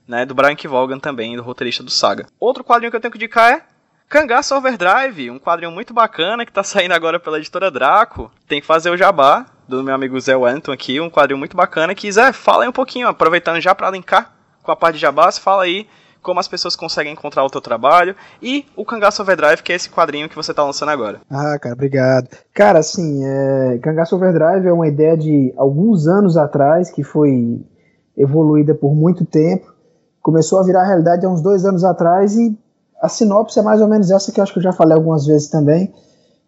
né, do Brian Kevogan também, do roteirista do Saga. Outro quadrinho que eu tenho que indicar é Cangaço Overdrive, um quadrinho muito bacana que está saindo agora pela editora Draco. Tem que fazer o jabá do meu amigo Zé Wellington aqui, um quadrinho muito bacana que, Zé, fala aí um pouquinho, aproveitando já para linkar com a parte de jabás, fala aí como as pessoas conseguem encontrar o teu trabalho e o Cangaço Overdrive, que é esse quadrinho que você está lançando agora. Ah, cara, obrigado. Cara, assim, é... Cangaço Overdrive é uma ideia de alguns anos atrás que foi evoluída por muito tempo. Começou a virar realidade há uns dois anos atrás e a sinopse é mais ou menos essa que eu acho que eu já falei algumas vezes também,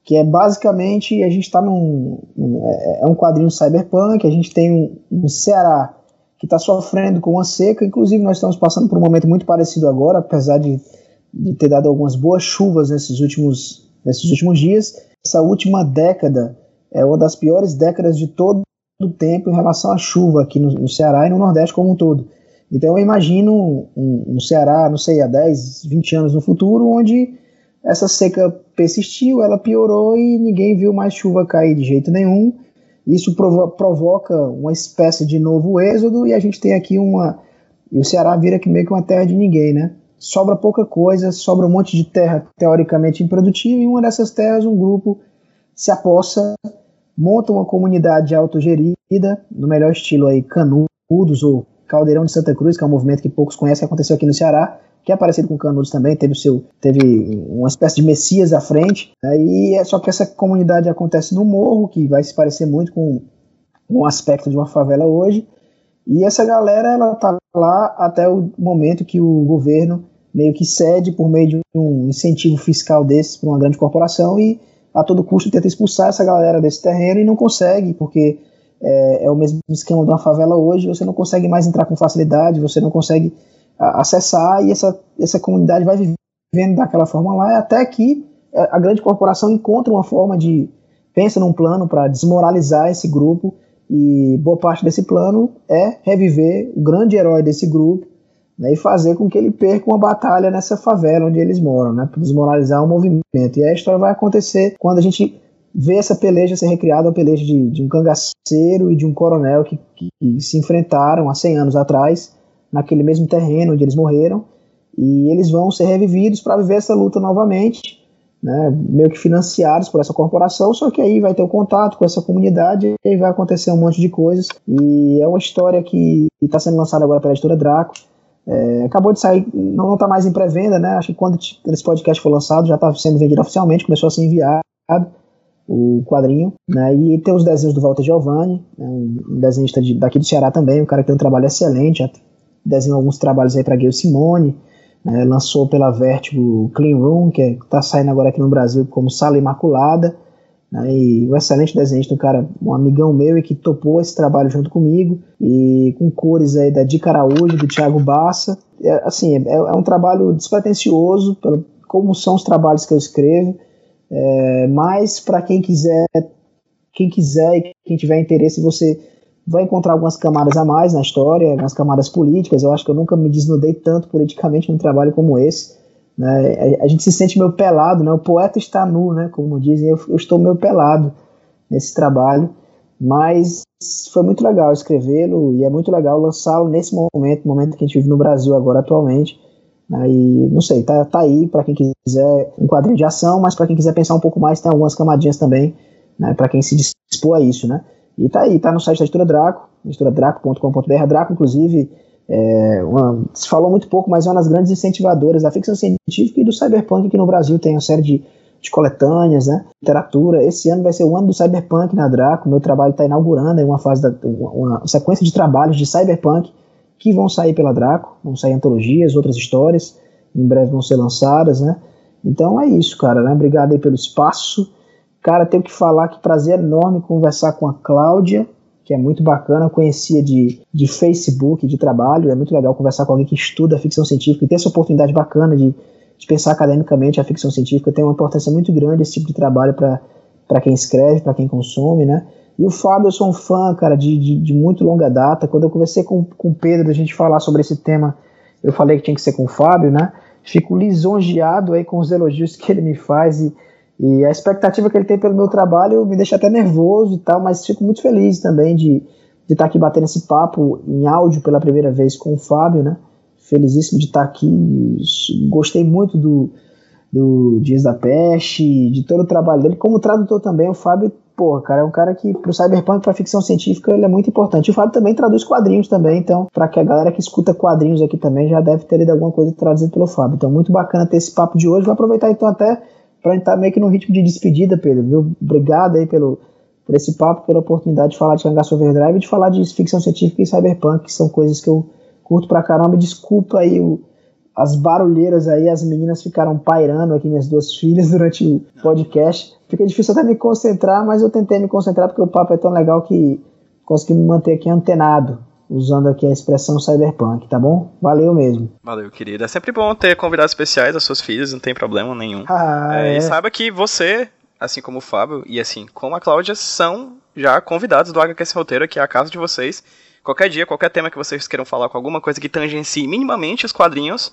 que é basicamente a gente está num, num, é, é um quadrinho cyberpunk, a gente tem um, um Ceará que está sofrendo com uma seca. Inclusive, nós estamos passando por um momento muito parecido agora, apesar de, de ter dado algumas boas chuvas nesses últimos, nesses últimos dias. Essa última década é uma das piores décadas de todo o tempo em relação à chuva aqui no, no Ceará e no Nordeste como um todo. Então, eu imagino um, um Ceará, não sei, há 10, 20 anos no futuro, onde essa seca persistiu, ela piorou e ninguém viu mais chuva cair de jeito nenhum isso provo provoca uma espécie de novo êxodo e a gente tem aqui uma. E o Ceará vira aqui meio que uma terra de ninguém, né? Sobra pouca coisa, sobra um monte de terra teoricamente improdutiva, e em uma dessas terras um grupo se apossa, monta uma comunidade autogerida, no melhor estilo aí, Canudos ou Caldeirão de Santa Cruz, que é um movimento que poucos conhecem, que aconteceu aqui no Ceará, que é parecido com Canudos também, teve, seu, teve uma espécie de Messias à frente. Aí é só que essa comunidade acontece no morro, que vai se parecer muito com um aspecto de uma favela hoje. E essa galera ela tá lá até o momento que o governo meio que cede por meio de um incentivo fiscal desses para uma grande corporação e a todo custo tenta expulsar essa galera desse terreno e não consegue, porque é, é, o mesmo esquema de uma favela hoje, você não consegue mais entrar com facilidade, você não consegue acessar e essa, essa comunidade vai vivendo daquela forma lá, até que é, a grande corporação encontra uma forma de, pensa num plano para desmoralizar esse grupo e boa parte desse plano é reviver o grande herói desse grupo né, e fazer com que ele perca uma batalha nessa favela onde eles moram, né, para desmoralizar o movimento. E a história vai acontecer quando a gente ver essa peleja ser recriada, a peleja de, de um cangaceiro e de um coronel que, que, que, se enfrentaram há 100 anos atrás, naquele mesmo terreno onde eles morreram, e eles vão ser revividos para viver essa luta novamente, né, meio que financiados por essa corporação, só que aí vai ter o um contato com essa comunidade e aí vai acontecer um monte de coisas. E é uma história que está sendo lançada agora pela editora Draco. É, acabou de sair, não está mais em pré-venda, né? Acho que quando esse podcast foi lançado já está sendo vendido oficialmente, começou a ser enviado o quadrinho, né? E tem os desenhos do Walter Giovanni, né, um desenhista de, daqui do Ceará também, um cara que tem um trabalho excelente, desenhou alguns trabalhos aí para Gayle Simone, né, lançou pela Vertigo Clean Room, que é, está saindo agora aqui no Brasil como Sala Imaculada, né, e um excelente desenhista, um cara, um amigão meu e que topou esse trabalho junto comigo, e com cores aí da Dica Araújo, do Thiago Bassa, é, assim, é, é um trabalho despretensioso, pelo, como são os trabalhos que eu escrevo, é, mas para quem quiser, quem quiser e quem tiver interesse, você vai encontrar algumas camadas a mais na história, algumas camadas políticas. Eu acho que eu nunca me desnudei tanto politicamente num trabalho como esse. Né? A gente se sente meio pelado, né? O poeta está nu, né? Como dizem, eu, eu estou meio pelado nesse trabalho, mas foi muito legal escrevê-lo e é muito legal lançá-lo nesse momento, momento que a gente vive no Brasil agora atualmente. Né? E não sei, tá, tá aí para quem quiser um quadrinho de ação, mas para quem quiser pensar um pouco mais, tem algumas camadinhas também, né? Para quem se dispor a isso, né? E tá aí, tá no site da editora Draco, editoradraco.com.br. Draco, inclusive, é uma, se falou muito pouco, mas é uma das grandes incentivadoras da ficção científica e do cyberpunk aqui no Brasil. Tem uma série de, de coletâneas, né? Literatura. Esse ano vai ser o ano do cyberpunk na Draco. Meu trabalho está inaugurando uma fase da, uma, uma, sequência de trabalhos de cyberpunk que vão sair pela Draco. Vão sair antologias, outras histórias. Em breve vão ser lançadas, né? Então é isso, cara. Né? Obrigado aí pelo espaço. Cara, tenho que falar que prazer enorme conversar com a Cláudia, que é muito bacana, conhecia de, de Facebook, de trabalho, é muito legal conversar com alguém que estuda ficção científica e ter essa oportunidade bacana de, de pensar academicamente a ficção científica, tem uma importância muito grande esse tipo de trabalho para quem escreve, para quem consome, né? E o Fábio, eu sou um fã, cara, de, de, de, muito longa data. Quando eu conversei com, com o Pedro, a gente falar sobre esse tema, eu falei que tinha que ser com o Fábio, né? Fico lisonjeado aí com os elogios que ele me faz e e a expectativa que ele tem pelo meu trabalho me deixa até nervoso e tal, mas fico muito feliz também de estar aqui batendo esse papo em áudio pela primeira vez com o Fábio, né? Felizíssimo de estar aqui. Gostei muito do, do Dias da Peste, de todo o trabalho dele. Como tradutor também, o Fábio, porra, cara, é um cara que pro cyberpunk, pra ficção científica, ele é muito importante. O Fábio também traduz quadrinhos também, então, para que a galera que escuta quadrinhos aqui também já deve ter lido alguma coisa traduzida pelo Fábio. Então, muito bacana ter esse papo de hoje. Vou aproveitar então até para entrar meio que no ritmo de despedida, Pedro, viu? Obrigado aí pelo, por esse papo, pela oportunidade de falar de Cangaço Overdrive e de falar de ficção científica e cyberpunk, que são coisas que eu curto pra caramba. Desculpa aí o, as barulheiras aí, as meninas ficaram pairando aqui, minhas duas filhas, durante o podcast. Fica difícil até me concentrar, mas eu tentei me concentrar porque o papo é tão legal que consegui me manter aqui antenado usando aqui a expressão cyberpunk, tá bom? Valeu mesmo. Valeu, querido. É sempre bom ter convidados especiais, as suas filhas, não tem problema nenhum. Ah, é, é. E saiba que você, assim como o Fábio e assim como a Cláudia, são já convidados do HQS Roteiro, que é a casa de vocês. Qualquer dia, qualquer tema que vocês queiram falar com alguma coisa que tangencie minimamente os quadrinhos,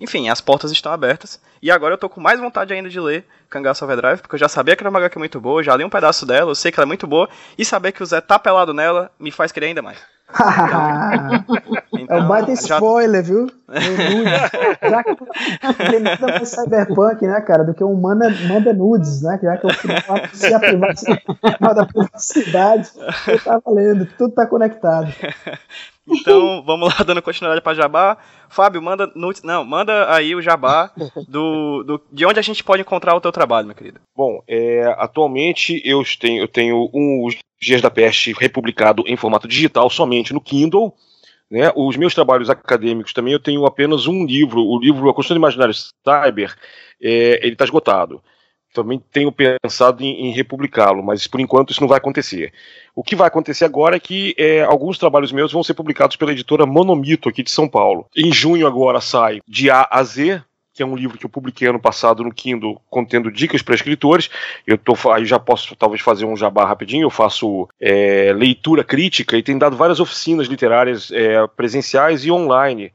enfim, as portas estão abertas. E agora eu tô com mais vontade ainda de ler Cangaço Overdrive, porque eu já sabia que era uma HQ muito boa, já li um pedaço dela, eu sei que ela é muito boa, e saber que o Zé tá pelado nela me faz querer ainda mais. Então, é um baita spoiler, já... viu? já que tem nada mais cyberpunk, né, cara, do que um manda, manda nudes, né? Já que o final se a privacidade, da privacidade, tá valendo, tudo tá conectado. Então, vamos lá, dando continuidade para Jabá. Fábio, manda nudes, não, manda aí o Jabá do, do, de onde a gente pode encontrar o teu trabalho, meu querido. Bom, é, atualmente eu tenho, eu tenho um Dias da Peste republicado em formato digital somente no Kindle. Né? Os meus trabalhos acadêmicos também eu tenho apenas um livro, o livro A Construção do Imaginário Cyber, é, ele está esgotado. Também tenho pensado em, em republicá-lo, mas por enquanto isso não vai acontecer. O que vai acontecer agora é que é, alguns trabalhos meus vão ser publicados pela editora Monomito aqui de São Paulo. Em junho agora sai de A a Z, que é um livro que eu publiquei ano passado no Kindle, contendo dicas para escritores. Eu tô, aí já posso talvez fazer um jabá rapidinho. Eu faço é, leitura crítica e tenho dado várias oficinas literárias é, presenciais e online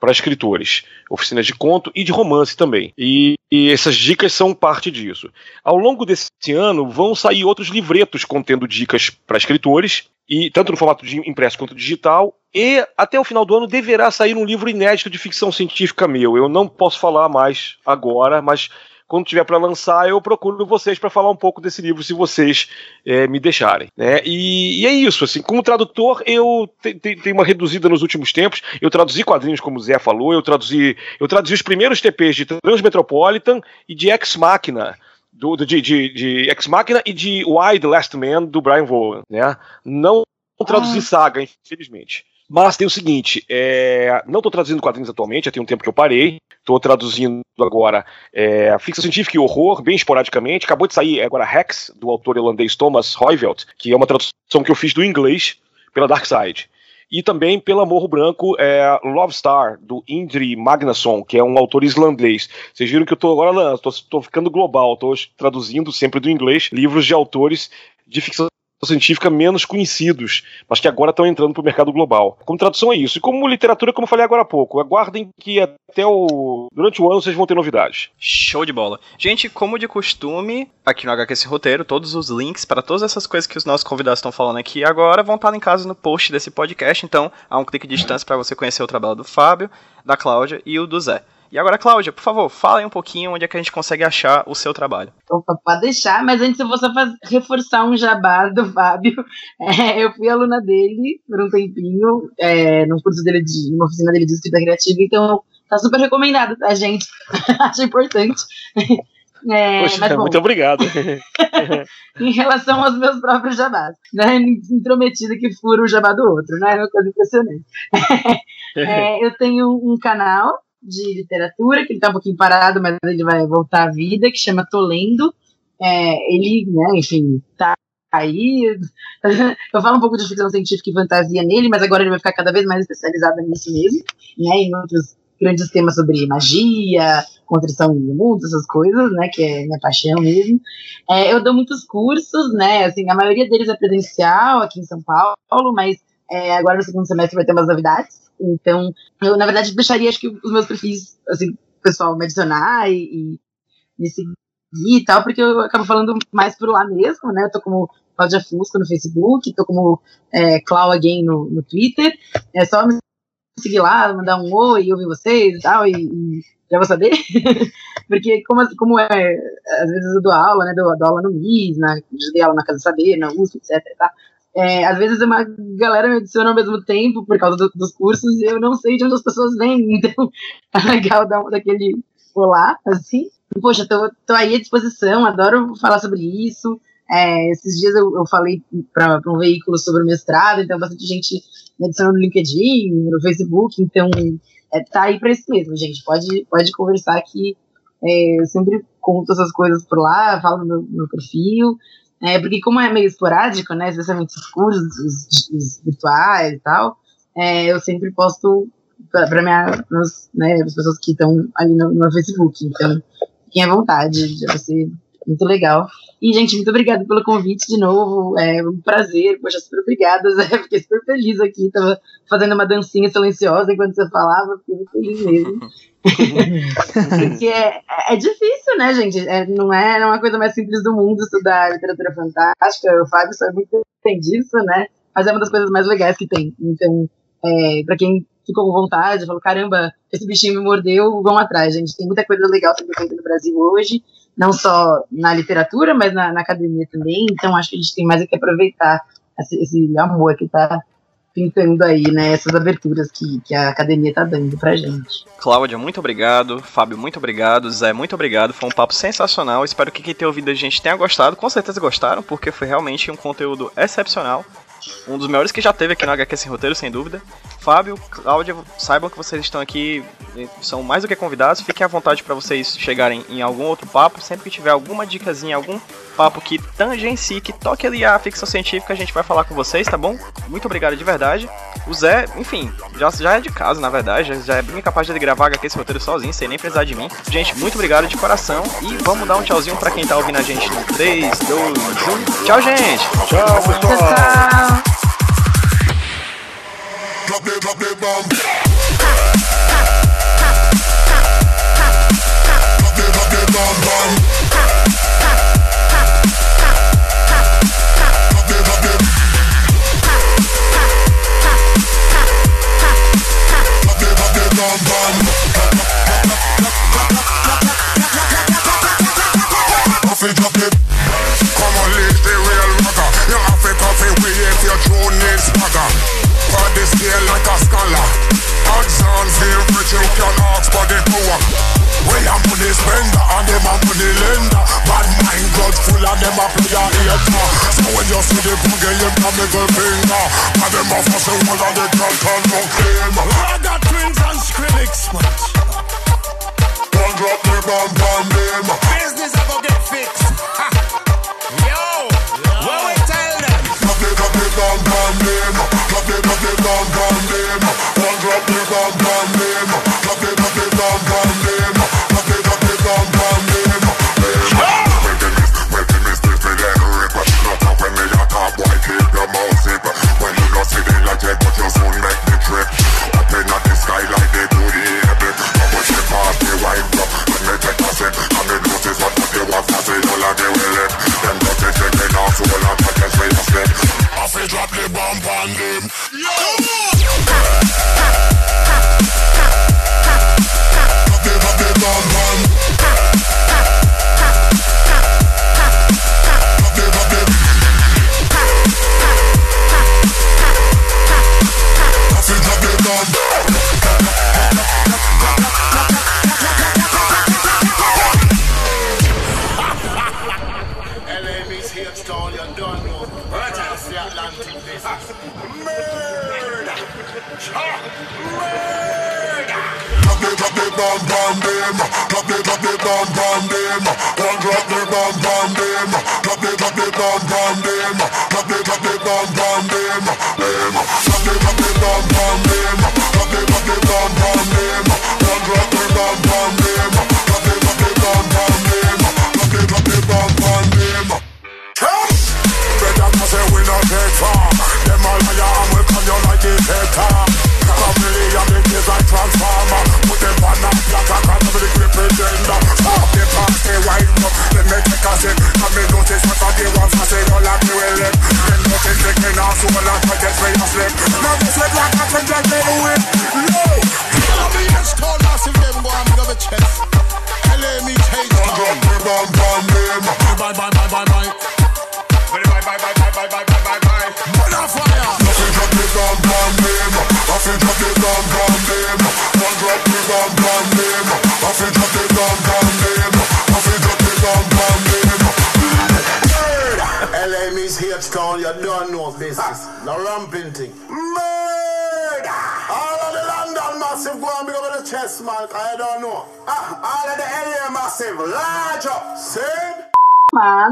para escritores, oficinas de conto e de romance também. E, e, essas dicas são parte disso. Ao longo desse ano vão sair outros livretos contendo dicas para escritores, e tanto no formato de impresso quanto digital. E até o final do ano deverá sair um livro inédito de ficção científica meu. Eu não posso falar mais agora, mas quando tiver para lançar, eu procuro vocês para falar um pouco desse livro, se vocês é, me deixarem. Né? E, e, é isso, assim, como tradutor, eu tenho uma reduzida nos últimos tempos. Eu traduzi quadrinhos, como o Zé falou, eu traduzi, eu traduzi os primeiros TPs de Transmetropolitan e de Ex Machina. Do, de, de, de Ex Machina e de Why the Last Man, do Brian Vaughan, né? Não traduzi ah. saga, infelizmente. Mas tem o seguinte, é, não estou traduzindo quadrinhos atualmente, já tem um tempo que eu parei. Estou traduzindo agora é, ficção científica e horror, bem esporadicamente. Acabou de sair agora Rex, do autor holandês Thomas Hoyveld, que é uma tradução que eu fiz do inglês pela Dark Side. E também pela Morro Branco, é, Love Star, do Indri Magnason, que é um autor islandês. Vocês viram que eu estou agora estou ficando global, estou traduzindo sempre do inglês livros de autores de ficção científica menos conhecidos, mas que agora estão entrando para o mercado global. Como tradução é isso. E como literatura, como falei agora há pouco, aguardem que até o. durante o ano vocês vão ter novidades. Show de bola. Gente, como de costume, aqui no HQS Roteiro, todos os links para todas essas coisas que os nossos convidados estão falando aqui agora vão estar em casa no post desse podcast, então há um clique de distância para você conhecer o trabalho do Fábio, da Cláudia e o do Zé. E agora, Cláudia, por favor, fala aí um pouquinho onde é que a gente consegue achar o seu trabalho. Opa, pode deixar, mas antes eu vou só fazer, reforçar um jabá do Fábio. É, eu fui aluna dele por um tempinho, é, num curso dele, de, numa oficina dele de escrita criativa, então tá super recomendado, tá, gente? Acho importante. É, Poxa, mas, bom, muito obrigado. em relação aos meus próprios jabás, né? Intrometida que fura o jabá do outro, né? É uma coisa impressionante. É, eu tenho um canal de literatura, que ele tá um pouquinho parado, mas ele vai voltar à vida, que chama Tolendo. É, ele, né, enfim, tá aí. Eu falo um pouco de ficção científica e fantasia nele, mas agora ele vai ficar cada vez mais especializado nisso mesmo, né, em outros grandes temas sobre magia, construção do mundo, essas coisas, né, que é minha paixão mesmo. É, eu dou muitos cursos, né, assim, a maioria deles é presencial aqui em São Paulo, mas é, agora no segundo semestre vai ter umas novidades. Então, eu, na verdade, deixaria, acho que os meus perfis, assim, pessoal me adicionar e, e me seguir e tal, porque eu acabo falando mais por lá mesmo, né? Eu tô como Cláudia Fusco no Facebook, tô como é, Clau Again no, no Twitter. É só me seguir lá, mandar um oi, ouvir vocês e tal, e, e já vou saber. porque como, como é, às vezes eu dou aula, né? Dou, dou aula no MIS, na, dei aula na Casa Saber, na USP, etc. Tá? É, às vezes uma galera me adiciona ao mesmo tempo por causa do, dos cursos e eu não sei de onde as pessoas vêm, então é legal dar um daquele olá, assim. Poxa, tô, tô aí à disposição, adoro falar sobre isso. É, esses dias eu, eu falei para um veículo sobre o mestrado, então bastante gente me adiciona no LinkedIn, no Facebook, então é, tá aí para isso mesmo, gente. Pode, pode conversar que é, eu sempre conto essas coisas por lá, falo no meu, no meu perfil. É, porque como é meio esporádico, né, especialmente os cursos os, os virtuais e tal, é, eu sempre posto para né, as pessoas que estão ali no, no, Facebook. Então, fiquem à vontade, vai ser muito legal. E, gente, muito obrigada pelo convite de novo. É um prazer. Poxa, super obrigada, Zé. Fiquei super feliz aqui. Tava fazendo uma dancinha silenciosa enquanto você falava. Fiquei muito feliz mesmo. Porque é, é difícil, né, gente? É, não, é, não é uma coisa mais simples do mundo estudar literatura fantástica. O Fábio sabe muito bem disso, né? Mas é uma das coisas mais legais que tem. Então, é, para quem ficou com vontade, falou: caramba, esse bichinho me mordeu, vão atrás, gente. Tem muita coisa legal sendo feita no Brasil hoje, não só na literatura, mas na, na academia também. Então, acho que a gente tem mais é que aproveitar esse, esse amor que está pintando aí, né, essas aberturas que, que a academia tá dando pra gente. Cláudia, muito obrigado. Fábio, muito obrigado. Zé, muito obrigado. Foi um papo sensacional. Espero que quem tenha ouvido a gente tenha gostado. Com certeza gostaram, porque foi realmente um conteúdo excepcional um dos melhores que já teve aqui no HQ Sem Roteiro, sem dúvida. Fábio, Cláudia, saibam que vocês estão aqui, são mais do que convidados. Fiquem à vontade para vocês chegarem em algum outro papo. Sempre que tiver alguma dicasinha, algum papo que tangencie, que toque ali a ficção científica, a gente vai falar com vocês, tá bom? Muito obrigado de verdade. O Zé, enfim, já, já é de casa, na verdade, já, já é bem capaz de gravar HQ Sem Roteiro sozinho, sem nem precisar de mim. Gente, muito obrigado de coração e vamos dar um tchauzinho para quem tá ouvindo a gente no 3, 2, 1. Tchau, gente! Tchau, pessoal! Tchau! drop drop. Drop drop. Drop drop. Drop drop. Drop drop. Come on, live the real rocker. You have a coffee with your drone is bagger scale like a scholar. Odds on feel rich, you can ask for the poor. We are money spender and them a money lender. Bad mind God full and them a player hater. So when you see the boogie, you can middle finger. And them a fussy one and they can't turn no claim. I got twins and Skrillex, man. One drop the bomb, bomb name. Business I go get fixed. Yo, yeah. what we tell them? Drop the, drop the bomb, bomb name. One drop, down, down, down, down, down, down, down, down, down, down, down, down, down, down,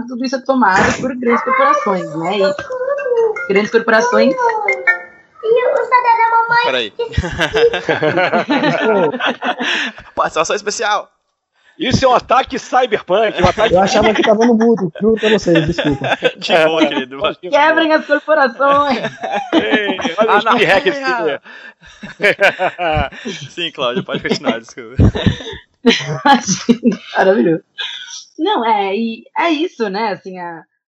tudo isso é tomado por grandes corporações, né? E grandes corporações. E o CD da mamãe. Peraí. Participação especial. Isso é um ataque cyberpunk. Um ataque... Eu achava que tava no mudo, juro pra vocês, desculpa. Que bom, querido. Quebrem as corporações. Ei, olha ah, os. Sim, Cláudio, pode continuar, desculpa. Maravilhoso. Não, é, e é isso, né? Assim, a,